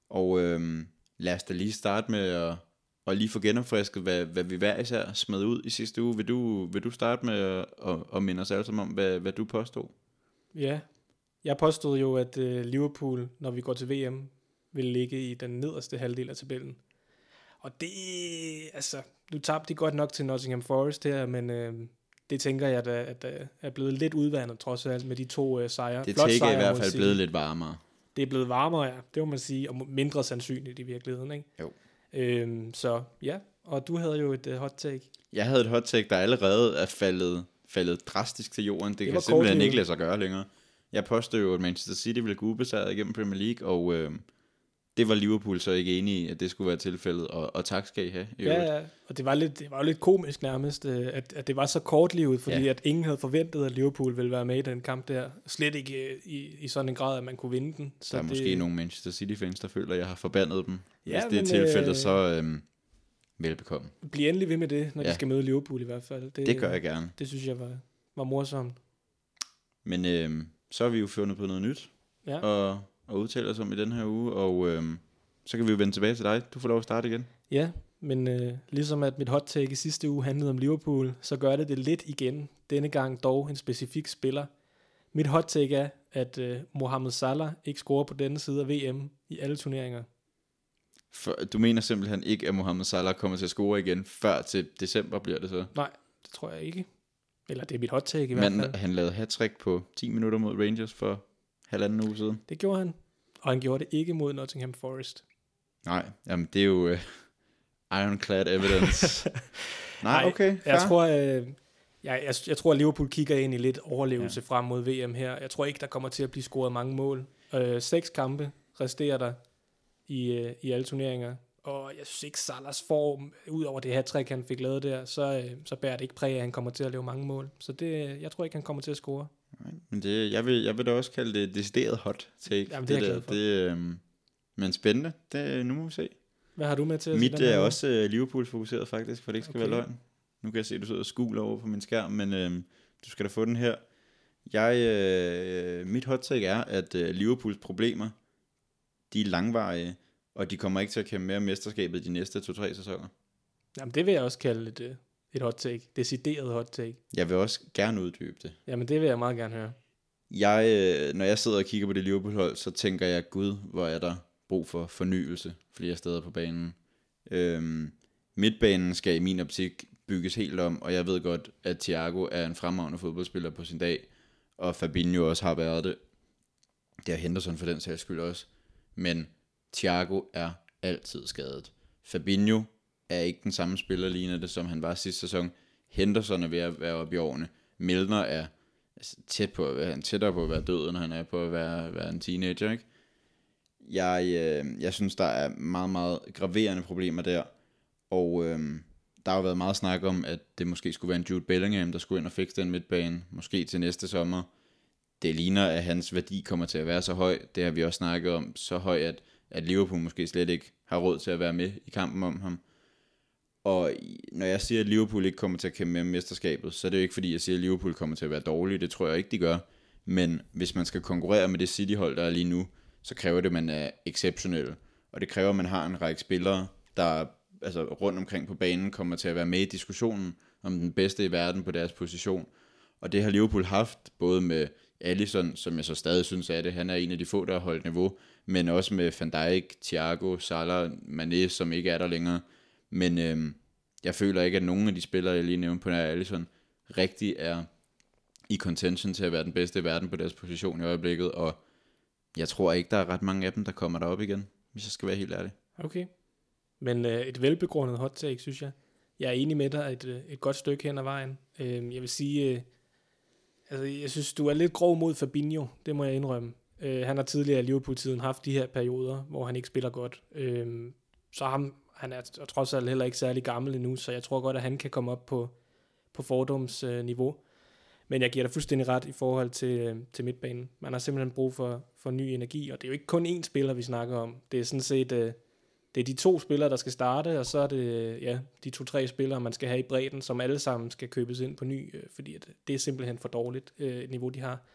Og øh, lad os da lige starte med at, at lige få genopfrisket, hvad, hvad vi hver især smed ud i sidste uge. Vil du, vil du starte med at, at, at minde os alle sammen om, hvad, hvad du påstod? Ja, jeg påstod jo, at øh, Liverpool, når vi går til VM, vil ligge i den nederste halvdel af tabellen. Og det, altså, nu tabte de godt nok til Nottingham Forest her, men øh, det tænker jeg, da, at øh, er blevet lidt udvandet, trods alt med de to øh, sejre. Det Flot take er i hvert fald blevet lidt varmere. Det er blevet varmere, ja. Det må man sige, og mindre sandsynligt i virkeligheden, ikke? Jo. Øhm, så ja, og du havde jo et uh, hot take. Jeg havde et hot take, der allerede er faldet, faldet drastisk til jorden. Det, det kan simpelthen ikke lade sig gøre længere. Jeg påstod jo, at Manchester City ville gå ubesejret igennem Premier League, og øh, det var Liverpool så ikke enige i, at det skulle være tilfældet, og, og tak skal I have. i. Ja, ja, og det var, lidt, det var jo lidt komisk nærmest, øh, at, at det var så kortlivet, fordi Ja. at ingen havde forventet, at Liverpool ville være med i den kamp der. Slet ikke øh, i, i sådan en grad, at man kunne vinde den. Så der er det, måske nogle Manchester City-fans, der føler, at jeg har forbandet dem. Ja, Hvis det er tilfældet, øh, så øh, velbekomme. Bliv endelig ved med det, når. Ja. de skal møde Liverpool i hvert fald. Det, Det gør jeg gerne. Det synes jeg var, var morsomt. Men øh, så har vi jo fundet på noget nyt Ja. og, og udtale os om i den her uge, og øh, så kan vi jo vende tilbage til dig. Du får lov at starte igen. Ja, men øh, ligesom at mit hot take i sidste uge handlede om Liverpool, så gør det det lidt igen. Denne gang dog en specifik spiller. Mit hot take er, at øh, Mohamed Salah ikke scorer på denne side af VM i alle turneringer. For, du mener simpelthen ikke, at Mohamed Salah kommer til at score igen, før til december bliver det så? Nej, det tror jeg ikke. Eller det er mit hot take i hvert fald. Men han lavede hat på 10 minutter mod Rangers for halvanden uge siden. Det gjorde han. Og han gjorde det ikke mod Nottingham Forest. Nej, jamen det er jo uh, ironclad evidence. [laughs] Nej, okay, fair. Jeg tror, øh, jeg, jeg, jeg tror, at Liverpool kigger ind i lidt overlevelse ja. frem mod VM her. Jeg tror ikke, der kommer til at blive scoret mange mål. Øh, seks kampe resterer der i, øh, i alle turneringer. Og jeg synes ikke, Salahs form, ud over det her trick, han fik lavet der, så, øh, så bærer det ikke præg, af, at han kommer til at lave mange mål. Så det, jeg tror ikke, han kommer til at score. Nej, Men det, jeg, vil, jeg vil da også kalde det decideret hot take. Jamen, det er jeg der. for. Det, øhm, men spændende. Det, nu må vi se. Hvad har du med til at Mit er her også uh, Liverpool fokuseret faktisk, for det ikke skal Okay. være løgn. Nu kan jeg se, at du sidder og skuler over på min skærm, men øhm, du skal da få den her. Jeg, øh, mit hot take er, at øh, Liverpools problemer, de er langvarige, og de kommer ikke til at kæmpe mere om mesterskabet de næste 2-3 sæsoner. Jamen, det vil jeg også kalde et, øh, et hot take. Decideret hot take. Jeg vil også gerne uddybe det. Jamen, det vil jeg meget gerne høre. Jeg, øh, når jeg sidder og kigger på det Liverpool-hold, så tænker jeg, gud, hvor er der brug for fornyelse flere steder på banen. Øhm, midtbanen skal i min optik bygges helt om, og jeg ved godt, at Thiago er en fremragende fodboldspiller på sin dag, og Fabinho også har været det. Det har Henderson for den sags skyld også. Men Thiago er altid skadet. Fabinho er ikke den samme spiller, lige det, som han var sidste sæson. Henderson er ved at være oppe i årene. Milner er altså, tæt på at være, han tættere på at være død, end han er på at være, være en teenager, ikke? Jeg, øh, jeg synes, der er meget, meget graverende problemer der. Og øh, der har jo været meget snak om, at det måske skulle være en Jude Bellingham, der skulle ind og fikse den midtbane, måske til næste sommer. Det ligner, at hans værdi kommer til at være så høj, det har vi også snakket om, så høj, at, at Liverpool måske slet ikke har råd til at være med i kampen om ham. Og når jeg siger, at Liverpool ikke kommer til at kæmpe med mesterskabet, så er det jo ikke fordi, jeg siger, at Liverpool kommer til at være dårlige. Det tror jeg ikke, de gør. Men hvis man skal konkurrere med det City-hold, der er lige nu, så kræver det, at man er exceptionel. Og det kræver, at man har en række spillere, der altså, rundt omkring på banen kommer til at være med i diskussionen om den bedste i verden på deres position. Og det har Liverpool haft, både med Alisson, som jeg så stadig synes er det, han er en af de få, der har holdt niveau, men også med Van Dijk, Thiago, Salah, Mané, som ikke er der længere. Men øh, jeg føler ikke, at nogen af de spillere, jeg lige nævnte på nær Allison, rigtig er i contention til at være den bedste i verden på deres position i øjeblikket, og jeg tror ikke, der er ret mange af dem, der kommer derop igen, hvis jeg skal være helt ærlig. Okay. Men øh, et velbegrundet hot take, synes jeg. Jeg er enig med dig et, øh, et godt stykke hen ad vejen. Øh, jeg vil sige, øh, altså, jeg synes, du er lidt grov mod Fabinho, det må jeg indrømme. Øh, han har tidligere i Liverpool-tiden haft de her perioder, hvor han ikke spiller godt. Øh, så ham, han er trods alt heller ikke særlig gammel endnu, så jeg tror godt, at han kan komme op på, på fordomsniveau. Øh, Men jeg giver dig fuldstændig ret i forhold til, øh, til midtbanen. Man har simpelthen brug for, for ny energi, og det er jo ikke kun én spiller, vi snakker om. Det er sådan set øh, det er de to spillere, der skal starte, og så er det øh, ja, de to-tre spillere, man skal have i bredden, som alle sammen skal købes ind på ny, øh, fordi at det er simpelthen for dårligt øh, niveau, de har.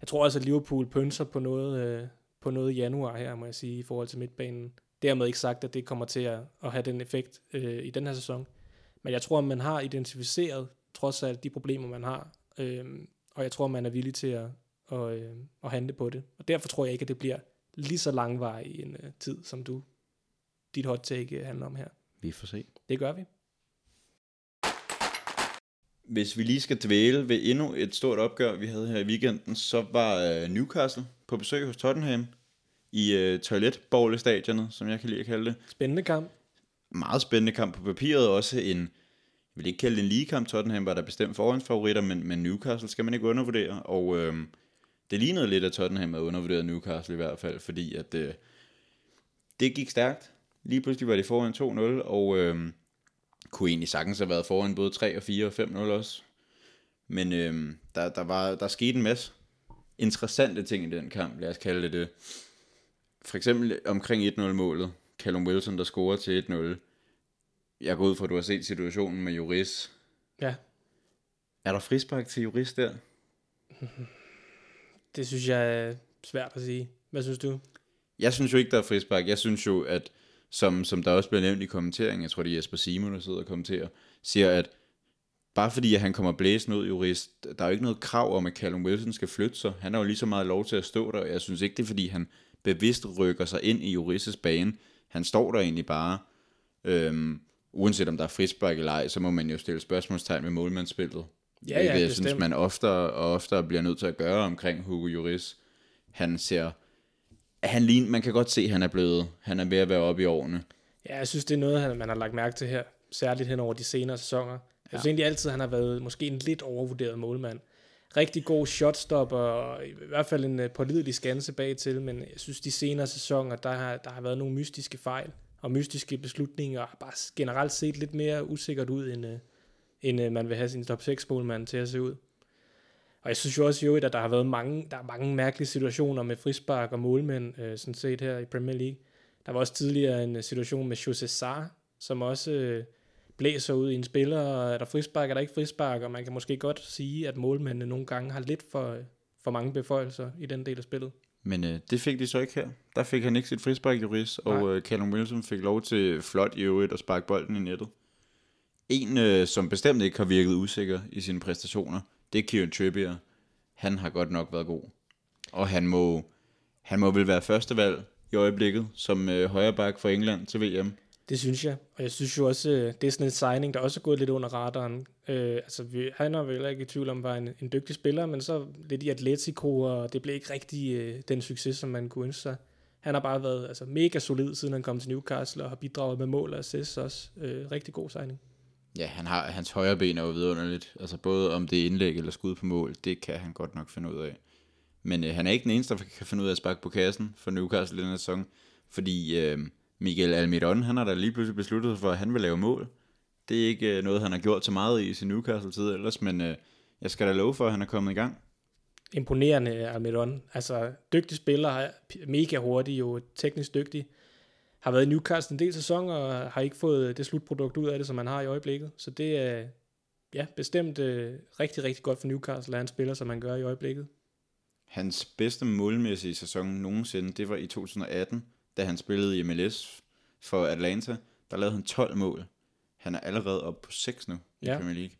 Jeg tror også, at Liverpool pønser på noget, øh, på noget i januar her, må jeg sige, i forhold til midtbanen. Dermed ikke sagt, at det kommer til at, at have den effekt øh, i den her sæson. Men jeg tror, at man har identificeret trods alt de problemer, man har. Øh, og jeg tror, man er villig til at, at, øh, at handle på det. Og derfor tror jeg ikke, at det bliver lige så langvarig en uh, tid, som du dit hot take øh, handler om her. Vi får se. Det gør vi. Hvis vi lige skal dvæle ved endnu et stort opgør, vi havde her i weekenden, så var Newcastle på besøg hos Tottenham i øh, toiletbowlestadionet, som jeg kan lide at kalde det. Spændende kamp. Meget spændende kamp på papiret, også en, jeg vil ikke kalde det en ligekamp, Tottenham var der bestemt forhåndsfavoritter, men, men Newcastle skal man ikke undervurdere, og øh, det lignede lidt, at Tottenham havde undervurderet Newcastle i hvert fald, fordi at øh, det gik stærkt. Lige pludselig var de foran 2-0, og øh, kunne egentlig sagtens have været foran både 3 og 4 og 5-0 også. Men øh, der, der, var, der skete en masse interessante ting i den kamp, lad os kalde det det for eksempel omkring 1-0-målet, Callum Wilson, der scorer til 1-0. Jeg går ud fra, at du har set situationen med Juris. Ja. Er der frispark til Juris der? [laughs] Det synes jeg er svært at sige. Hvad synes du? Jeg synes jo ikke, der er frispark. Jeg synes jo, at som, som der også bliver nævnt i kommenteringen, jeg tror det er Jesper Simon, der sidder og kommenterer, siger, at bare fordi at han kommer blæsende ud, jurist, der er jo ikke noget krav om, at Callum Wilson skal flytte sig. Han har jo lige så meget lov til at stå der, og jeg synes ikke, det er fordi, han bevidst rykker sig ind i Jurisses bane. Han står der egentlig bare. Øhm, uanset om der er frispark eller ej, så må man jo stille spørgsmålstegn med målmandsspillet. Ja, ja, det, jeg synes, man oftere og oftere bliver nødt til at gøre omkring Hugo Juris. Han ser... Han ligner, man kan godt se, at han er blevet... Han er ved at være oppe i årene. Ja, jeg synes, det er noget, man har lagt mærke til her. Særligt hen over de senere sæsoner. Jeg synes ja. egentlig altid, han har været måske en lidt overvurderet målmand rigtig god shotstopper, og i hvert fald en uh, pålidelig skanse bag til, men jeg synes, de senere sæsoner, der har, der har været nogle mystiske fejl, og mystiske beslutninger, og bare generelt set lidt mere usikkert ud, end, uh, end uh, man vil have sin top 6 målmand til at se ud. Og jeg synes jo også at der har været mange, der er mange mærkelige situationer med frispark og målmænd, uh, sådan set her i Premier League. Der var også tidligere en situation med Jose Sarr, som også blæser ud i en spiller, og er der frispark, er der ikke frispark, og man kan måske godt sige, at målmændene nogle gange har lidt for, for mange beføjelser i den del af spillet. Men øh, det fik de så ikke her. Der fik han ikke sit frispark, Juris, og øh, Callum Wilson fik lov til flot i øvrigt at sparke bolden i nettet. En, øh, som bestemt ikke har virket usikker i sine præstationer, det er Kieran Trippier. Han har godt nok været god. Og han må, han må vel være førstevalg i øjeblikket som øh, højreback for England til VM. Det synes jeg, og jeg synes jo også, øh, det er sådan en signing, der også er gået lidt under radaren. Øh, altså, vi, han er vel ikke i tvivl om, var en, en dygtig spiller, men så lidt i Atletico, og det blev ikke rigtig øh, den succes, som man kunne ønske sig. Han har bare været altså, mega solid, siden han kom til Newcastle, og har bidraget med mål og assists også. Øh, rigtig god signing. Ja, han har, hans højre ben er jo vidunderligt. Altså både om det er indlæg eller skud på mål, det kan han godt nok finde ud af. Men øh, han er ikke den eneste, der kan finde ud af at sparke på kassen for Newcastle i den her sæson. Fordi øh, Miguel Almiron, han har da lige pludselig besluttet for, at han vil lave mål. Det er ikke øh, noget, han har gjort så meget i sin Newcastle-tid ellers, men øh, jeg skal da love for, at han er kommet i gang. Imponerende Almiron. Altså, dygtig spiller, mega hurtig, jo teknisk dygtig. Har været i Newcastle en del sæsoner, og har ikke fået det slutprodukt ud af det, som han har i øjeblikket. Så det er ja, bestemt øh, rigtig, rigtig godt for Newcastle, at han spiller, som han gør i øjeblikket. Hans bedste målmæssige sæson nogensinde, det var i 2018, da han spillede i MLS for Atlanta. Der lavede han 12 mål. Han er allerede oppe på 6 nu i ja. Premier League.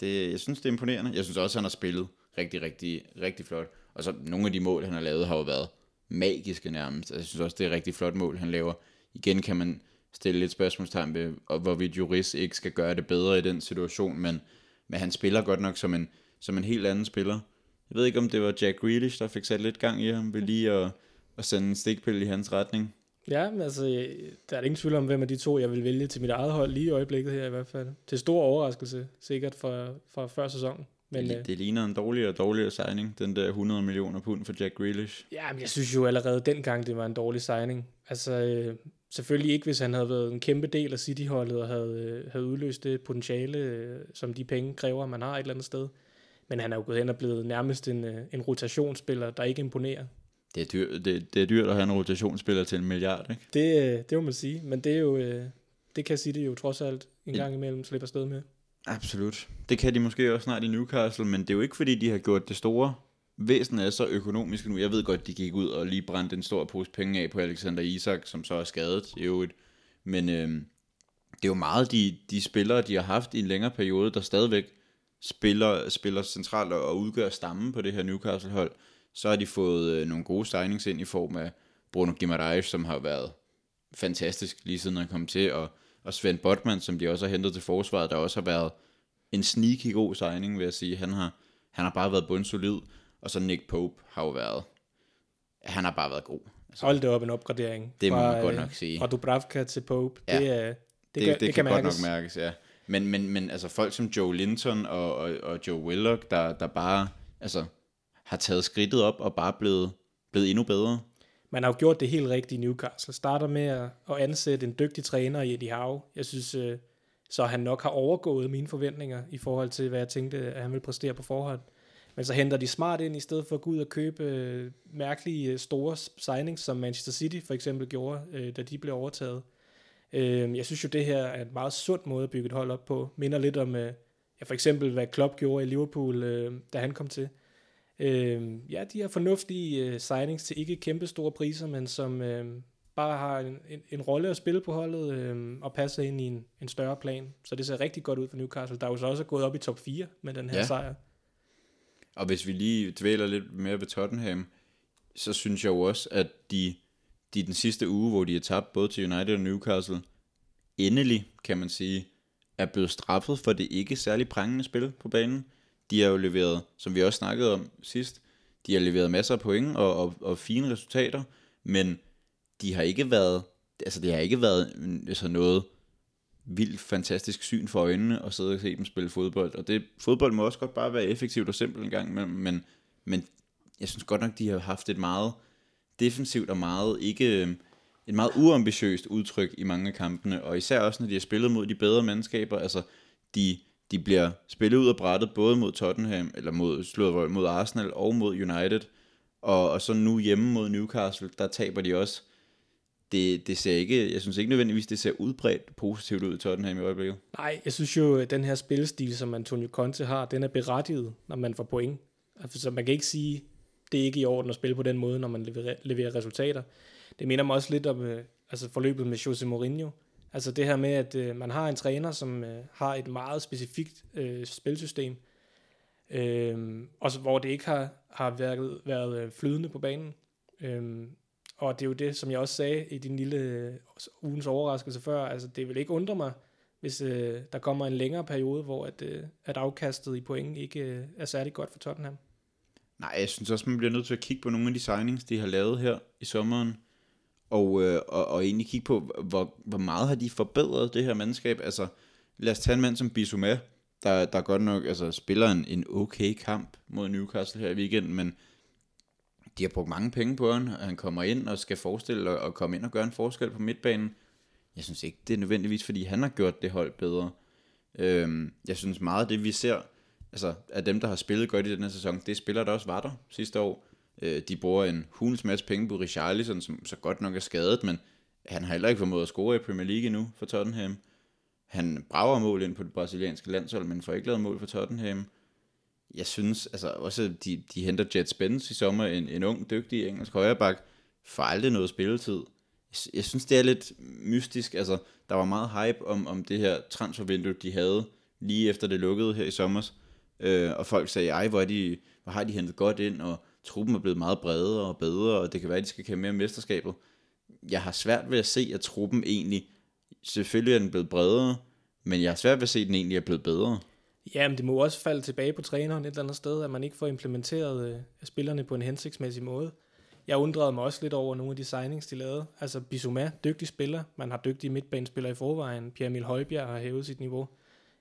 Det, jeg synes, det er imponerende. Jeg synes også, han har spillet rigtig, rigtig, rigtig flot. Og så nogle af de mål, han har lavet, har jo været magiske nærmest. Altså, jeg synes også, det er et rigtig flot mål, han laver. Igen kan man stille lidt spørgsmålstegn ved, hvorvidt Juris ikke skal gøre det bedre i den situation, men, men han spiller godt nok som en, som en helt anden spiller. Jeg ved ikke, om det var Jack Grealish, der fik sat lidt gang i ham ved lige at, at sende en stikpille i hans retning. Ja, men altså, der er ingen tvivl om, hvem af de to, jeg vil vælge til mit eget hold lige i øjeblikket her i hvert fald. Til stor overraskelse, sikkert fra, fra før sæsonen. Men, det, øh, det ligner en dårligere og dårligere signing, den der 100 millioner pund for Jack Grealish. Ja, men jeg synes jo allerede dengang, det var en dårlig signing. Altså, øh, selvfølgelig ikke, hvis han havde været en kæmpe del af City-holdet og havde, øh, havde udløst det potentiale, øh, som de penge kræver, man har et eller andet sted. Men han er jo gået hen og blevet nærmest en, øh, en rotationsspiller, der ikke imponerer. Det er, dyr, det, det er dyrt at have en rotationsspiller til en milliard, ikke? Det, det må man sige, men det er jo, det kan City jo trods alt en gang imellem slippe afsted med. Absolut. Det kan de måske også snart i Newcastle, men det er jo ikke fordi, de har gjort det store væsen er så økonomisk nu. Jeg ved godt, de gik ud og lige brændte en stor pose penge af på Alexander Isak, som så er skadet i øvrigt. Men øh, det er jo meget de, de spillere, de har haft i en længere periode, der stadigvæk spiller, spiller centralt og udgør stammen på det her Newcastle-hold. Så har de fået øh, nogle gode signings ind i form af Bruno Guimaraes, som har været fantastisk lige siden han kom til, og, og Svend Botman, som de også har hentet til forsvaret, der også har været en sneaky god signing, vil jeg sige. Han har, han har bare været bundsolid. Og så Nick Pope har jo været, han har bare været god. Altså, Hold det op en opgradering. Det fra, må man godt nok sige. Fra Dubravka til Pope. Ja, det, det, det, det, det, det kan, kan godt nok mærkes, ja. Men, men, men altså folk som Joe Linton og, og, og Joe Willock, der, der bare altså, har taget skridtet op og bare blevet, blevet endnu bedre. Man har jo gjort det helt rigtigt i Newcastle. Starter med at, at ansætte en dygtig træner i Eddie Howe. Jeg synes, øh, så han nok har overgået mine forventninger i forhold til, hvad jeg tænkte, at han ville præstere på forhånd. Men så henter de smart ind, i stedet for at gå ud og købe øh, mærkelige øh, store signings, som Manchester City for eksempel gjorde, øh, da de blev overtaget. Øh, jeg synes jo, det her er en meget sund måde at bygge et hold op på. Minder lidt om, øh, ja, for eksempel hvad Klopp gjorde i Liverpool, øh, da han kom til. Øh, ja, de har fornuftige øh, signings til ikke kæmpe store priser, men som øh, bare har en, en, en rolle at spille på holdet øh, og passer ind i en, en større plan. Så det ser rigtig godt ud for Newcastle, der jo så også er gået op i top 4 med den her ja. sejr. Og hvis vi lige dvæler lidt mere ved Tottenham, så synes jeg jo også, at de, de den sidste uge, hvor de er tabt både til United og Newcastle, endelig, kan man sige, er blevet straffet for det ikke særlig prangende spil på banen. De har jo leveret, som vi også snakkede om sidst, de har leveret masser af point og, og, og fine resultater, men de har ikke været, altså det har ikke været altså noget, vildt fantastisk syn for øjnene og sidde og se dem spille fodbold. Og det, fodbold må også godt bare være effektivt og simpelt en gang imellem, men, men jeg synes godt nok, de har haft et meget defensivt og meget ikke øhm, et meget uambitiøst udtryk i mange af kampene, og især også når de har spillet mod de bedre mandskaber, altså de, de bliver spillet ud af brættet både mod Tottenham, eller mod, slået, mod Arsenal og mod United, og, og så nu hjemme mod Newcastle, der taber de også det, det ser ikke, jeg synes ikke nødvendigvis, det ser udbredt positivt ud i Tottenham i øjeblikket. Nej, jeg synes jo, at den her spillestil, som Antonio Conte har, den er berettiget, når man får point. Altså, så man kan ikke sige, det er ikke i orden at spille på den måde, når man leverer, leverer resultater. Det minder mig også lidt om øh, altså forløbet med Jose Mourinho. Altså det her med, at øh, man har en træner, som øh, har et meget specifikt øh, spilsystem, øh, og så, hvor det ikke har, har været, været øh, flydende på banen. Øh, og det er jo det, som jeg også sagde i din lille øh, ugens overraskelse før, altså det vil ikke undre mig, hvis øh, der kommer en længere periode, hvor at, øh, at afkastet i point ikke øh, er særlig godt for Tottenham. Nej, jeg synes også, man bliver nødt til at kigge på nogle af de signings, de har lavet her i sommeren, og, øh, og, og egentlig kigge på, hvor, hvor meget har de forbedret det her mandskab. Altså, lad os tage en mand som Bissouma, der, der godt nok altså, spiller en, en okay kamp mod Newcastle her i weekenden, men de har brugt mange penge på ham, og han kommer ind og skal forestille at, komme ind og gøre en forskel på midtbanen. Jeg synes ikke, det er nødvendigvis, fordi han har gjort det hold bedre. Øhm, jeg synes meget af det, vi ser, altså af dem, der har spillet godt i den her sæson, det spiller der også var der sidste år. Øh, de bruger en hulens masse penge på Richarlison, som så godt nok er skadet, men han har heller ikke formået at score i Premier League endnu for Tottenham. Han brager mål ind på det brasilianske landshold, men får ikke lavet mål for Tottenham. Jeg synes, altså også, de, de henter Jet Spence i sommer, en, en ung, dygtig engelsk højreback, får aldrig noget spilletid. Jeg, jeg synes, det er lidt mystisk. Altså, der var meget hype om, om det her transfervindue, de havde lige efter det lukkede her i sommer. Øh, og folk sagde, ej, hvor, er de, hvor har de hentet godt ind, og truppen er blevet meget bredere og bedre, og det kan være, at de skal kæmpe mere mesterskabet. Jeg har svært ved at se, at truppen egentlig, selvfølgelig er den blevet bredere, men jeg har svært ved at se, at den egentlig er blevet bedre. Ja, men det må også falde tilbage på træneren et eller andet sted, at man ikke får implementeret øh, spillerne på en hensigtsmæssig måde. Jeg undrede mig også lidt over nogle af de signings, de lavede. Altså Bissouma, dygtig spiller. Man har dygtige midtbanespillere i forvejen. Pierre Emil Højbjerg har hævet sit niveau.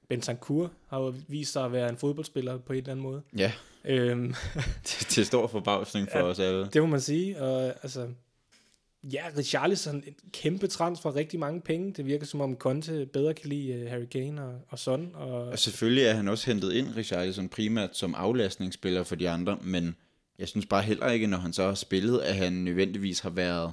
Bentancur har jo vist sig at være en fodboldspiller på en eller anden måde. Ja, Øhm, [laughs] til, til stor forbavsning for Ja, os alle. det må man sige. Og altså, ja, Richarlison, en kæmpe transfer, rigtig mange penge. Det virker som om Conte bedre kan lide øh, Harry Kane og, og Son. Og, Og selvfølgelig er han også hentet ind, Richarlison, primært som aflastningsspiller for de andre, men jeg synes bare heller ikke, når han så har spillet, at han nødvendigvis har været...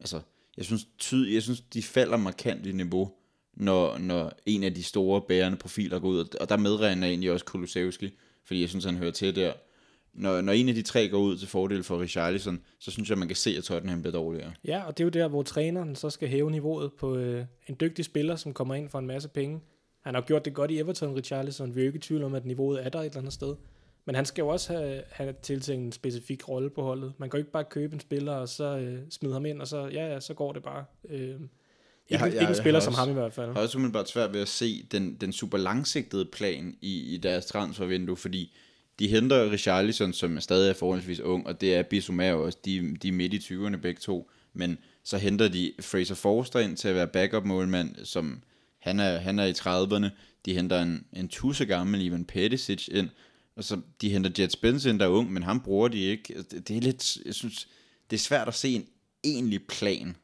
Altså, jeg synes, tyd, jeg synes de falder markant i niveau, når, når en af de store bærende profiler går ud, og der medregner jeg egentlig også Kulusevski, fordi jeg synes, han hører til der. Når, når en af de tre går ud til fordel for Richarlison, så synes jeg, man kan se, at Tottenham bliver dårligere. Ja, og det er jo der, hvor træneren så skal hæve niveauet på øh, en dygtig spiller, som kommer ind for en masse penge. Han har gjort det godt i Everton, Richarlison. Vi er jo ikke i tvivl om, at niveauet er der et eller andet sted. Men han skal jo også have, have tiltænkt en specifik rolle på holdet. Man kan jo ikke bare købe en spiller, og så øh, smide ham ind, og så, ja, ja, så går det bare. Øh, ikke, Jeg har- ikke en spiller som også- ham i hvert fald. Jeg har også umiddelbart svært ved at se den, den super langsigtede plan i, i deres transfervindue, fordi de henter Richarlison, som er stadig er forholdsvis ung, og det er Bissouma også, de, de er midt i 20'erne begge to, men så henter de Fraser Forster ind til at være backup målmand, som han er, han er i 30'erne, de henter en, en tusse gammel Ivan Pettisic ind, og så de henter Jet Spence ind, der er ung, men ham bruger de ikke. Det, det er lidt, jeg synes, det er svært at se en egentlig plan.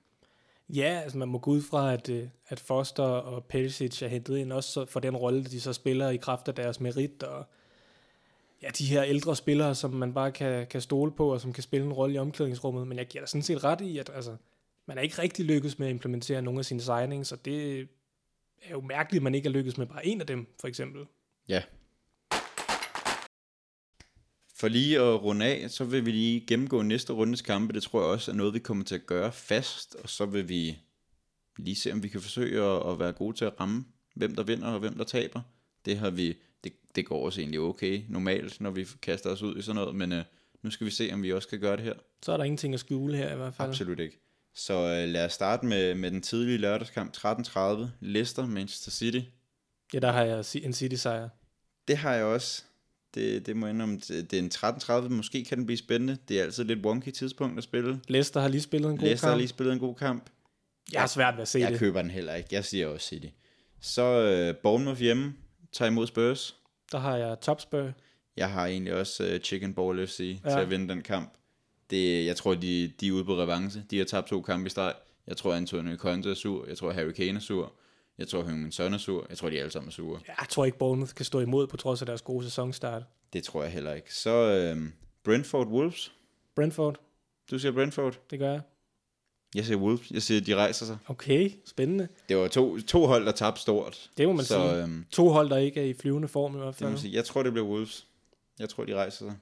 Ja, altså man må gå ud fra, at, øh, at Foster og Perisic er hentet ind også for den rolle, de så spiller i kraft af deres merit, og ja, de her ældre spillere, som man bare kan, kan stole på, og som kan spille en rolle i omklædningsrummet. Men jeg giver da sådan set ret i, at altså, man er ikke rigtig lykkedes med at implementere nogle af sine signings, og det er jo mærkeligt, at man ikke er lykkedes med bare en af dem, for eksempel. Ja. For lige at runde af, så vil vi lige gennemgå næste rundes kampe. Det tror jeg også er noget, vi kommer til at gøre fast. Og så vil vi lige se, om vi kan forsøge at, at være gode til at ramme, hvem der vinder og hvem der taber. Det har vi, det, går også egentlig okay normalt, når vi kaster os ud i sådan noget. Men uh, nu skal vi se, om vi også kan gøre det her. Så er der ingenting at skjule her i hvert fald. Absolut ikke. Så uh, lad os starte med, med den tidlige lørdagskamp 13.30. Leicester, Manchester City. Ja, der har jeg en City-sejr. Det har jeg også. Det, det må jeg indrømme. Det det er en 13.30. Måske kan den blive spændende. Det er altid lidt wonky tidspunkt at spille. Leicester har lige spillet en god Leicester har kamp. lige spillet en god kamp. Jeg har svært ved at se Jeg det. køber den heller ikke. Jeg siger også City. Så uh, Bournemouth hjemme tager imod Spurs. Der har jeg topspør. Jeg har egentlig også uh, Chicken Ball FC ja. Til at vinde den kamp. Det, jeg tror, de, de er ude på revanche. De har tabt to kampe i streg. Jeg tror, Antonio Conte er sur. Jeg tror, Harry Kane er sur. Jeg tror, Heung-Min Son er sur. Jeg tror, de alle sammen er sure. Jeg tror ikke, Bournemouth kan stå imod på trods af deres gode sæsonstart. Det tror jeg heller ikke. Så uh, Brentford Wolves. Brentford, Du siger Brentford. det gør jeg. Jeg siger Wolves. Jeg siger, de rejser sig. Okay, spændende. Det var to, to hold, der tabte stort. Det må man så, sige. Øhm, To hold, der ikke er i flyvende form i hvert det må fald. man sige. Jeg tror, det bliver Wolves. Jeg tror, de rejser sig.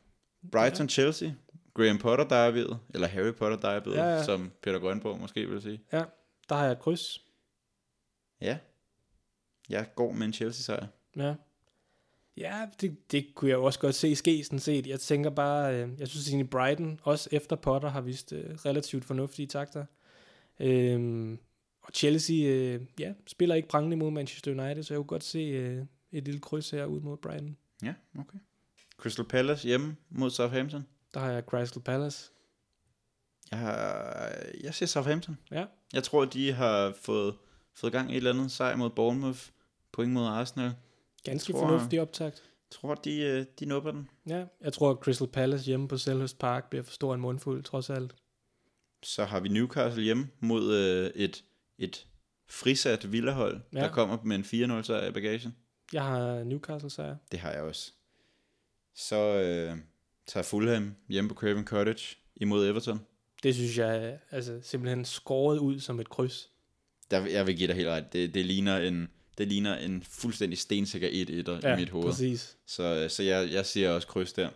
Brighton, Chelsea. Graham Potter derbyet, eller Harry Potter derbyet, Ja, ja, ja. ja. som Peter Grønborg måske vil sige. Ja, der har jeg et kryds. Ja. Jeg går med en Chelsea-sejr. Ja. Ja, det, det kunne jeg også godt se ske, sådan set. Jeg tænker bare, øh, jeg synes egentlig Brighton, også efter Potter, har vist øh, relativt fornuftige takter. Øhm, og Chelsea, øh, ja, spiller ikke prangende mod Manchester United, så jeg kunne godt se øh, et lille kryds her ud mod Brighton. Ja, okay. Crystal Palace hjemme mod Southampton. Der har jeg Crystal Palace. Jeg, har, jeg siger Southampton. Ja, Jeg tror, de har fået, fået gang i et eller andet sejr mod Bournemouth. Point mod Arsenal. ganske Tror- fornuftig optakt. Jeg tror, de, øh, de nupper den. Ja, jeg tror, at Crystal Palace hjemme på Selhurst Park bliver for stor en mundfuld, trods alt. Så har vi Newcastle hjemme mod øh, et, et frisat villahold, ja. Der kommer med en 4-0 sejr i bagagen. Jeg har Newcastle sejr. Det har jeg også. Så øh, tager Fulham hjemme på Craven Cottage imod Everton. Det synes jeg altså, simpelthen skåret ud som et kryds. Der, jeg vil give dig helt ret. Det, det, ligner en, det ligner en fuldstændig stensikker 1-1'er ja, i mit hoved. præcis. Så, øh, så jeg, jeg siger også kryds der.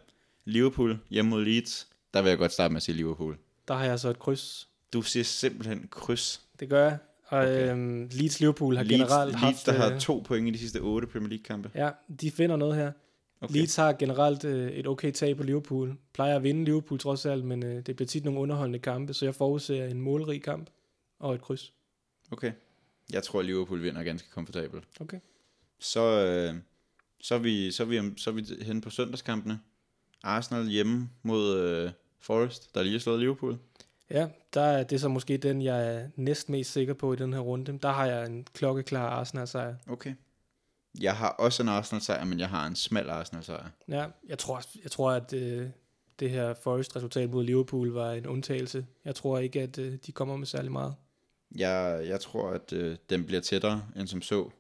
Liverpool hjemme mod Leeds. Der vil jeg godt starte med at sige Liverpool. Der har jeg så et kryds. Du siger simpelthen kryds. Det gør jeg. Og Okay. øhm, Leeds Liverpool har Leeds, generelt Leeds, haft... der har øh, to point i de sidste otte Premier League-kampe. Ja, de finder noget her. Okay. Leeds har generelt øh, et okay tag på Liverpool. Plejer at vinde Liverpool trods alt, men øh, det bliver tit nogle underholdende kampe, så jeg forudser en målrig kamp og et kryds. Okay. Jeg tror, Liverpool vinder ganske komfortabelt. Okay. Så, øh, så, er vi, så, er vi, så er vi henne på søndagskampene. Arsenal hjemme mod øh, Forest, der lige har slået Liverpool. Ja, der er det så måske den, jeg er næst mest sikker på i den her runde. Der har jeg en klokkeklar Arsenal-sejr. Okay. Jeg har også en Arsenal-sejr, men jeg har en smal Arsenal-sejr. Ja, jeg tror, jeg tror at øh, det her Forest-resultat mod Liverpool var en undtagelse. Jeg tror ikke, at øh, de kommer med særlig meget. Jeg, jeg tror, at øh, den bliver tættere end som så.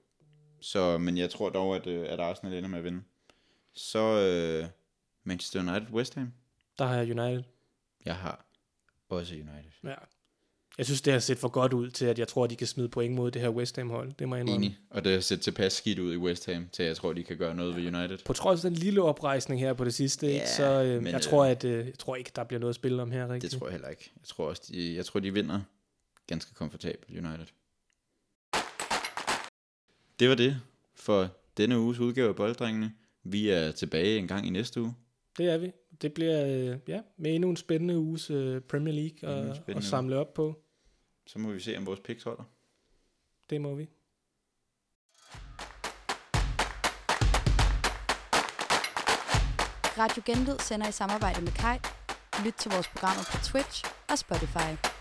så men jeg tror dog, at, øh, at Arsenal ender med at vinde. Så øh, Manchester United West Ham. Der har jeg United. Jeg har også United. Ja. Jeg synes, det har set for godt ud til, at jeg tror, at de kan smide point mod det her West Ham-hold. Det må jeg indrømme. Enig. Og det har set tilpas skidt ud i West Ham, til jeg tror, de kan gøre noget ved United. På trods af den lille oprejsning her på det sidste, Ja, så øh, men, jeg, øh, tror, at, øh, jeg tror ikke, der bliver noget at spille om her Det rigtigt. tror jeg heller ikke. Jeg tror også, de, jeg tror, de vinder ganske komfortabelt United. Det var det for denne uges udgave af Bolddrengene. Vi er tilbage en gang i næste uge. Det er vi. Det bliver øh, ja, med endnu en spændende uges øh, Premier League at, at samle op på. Så må vi se, om vores picks holder. Det må vi. Radio Genlyd sender i samarbejde med Kai. Lyt til vores programmer på Twitch og Spotify.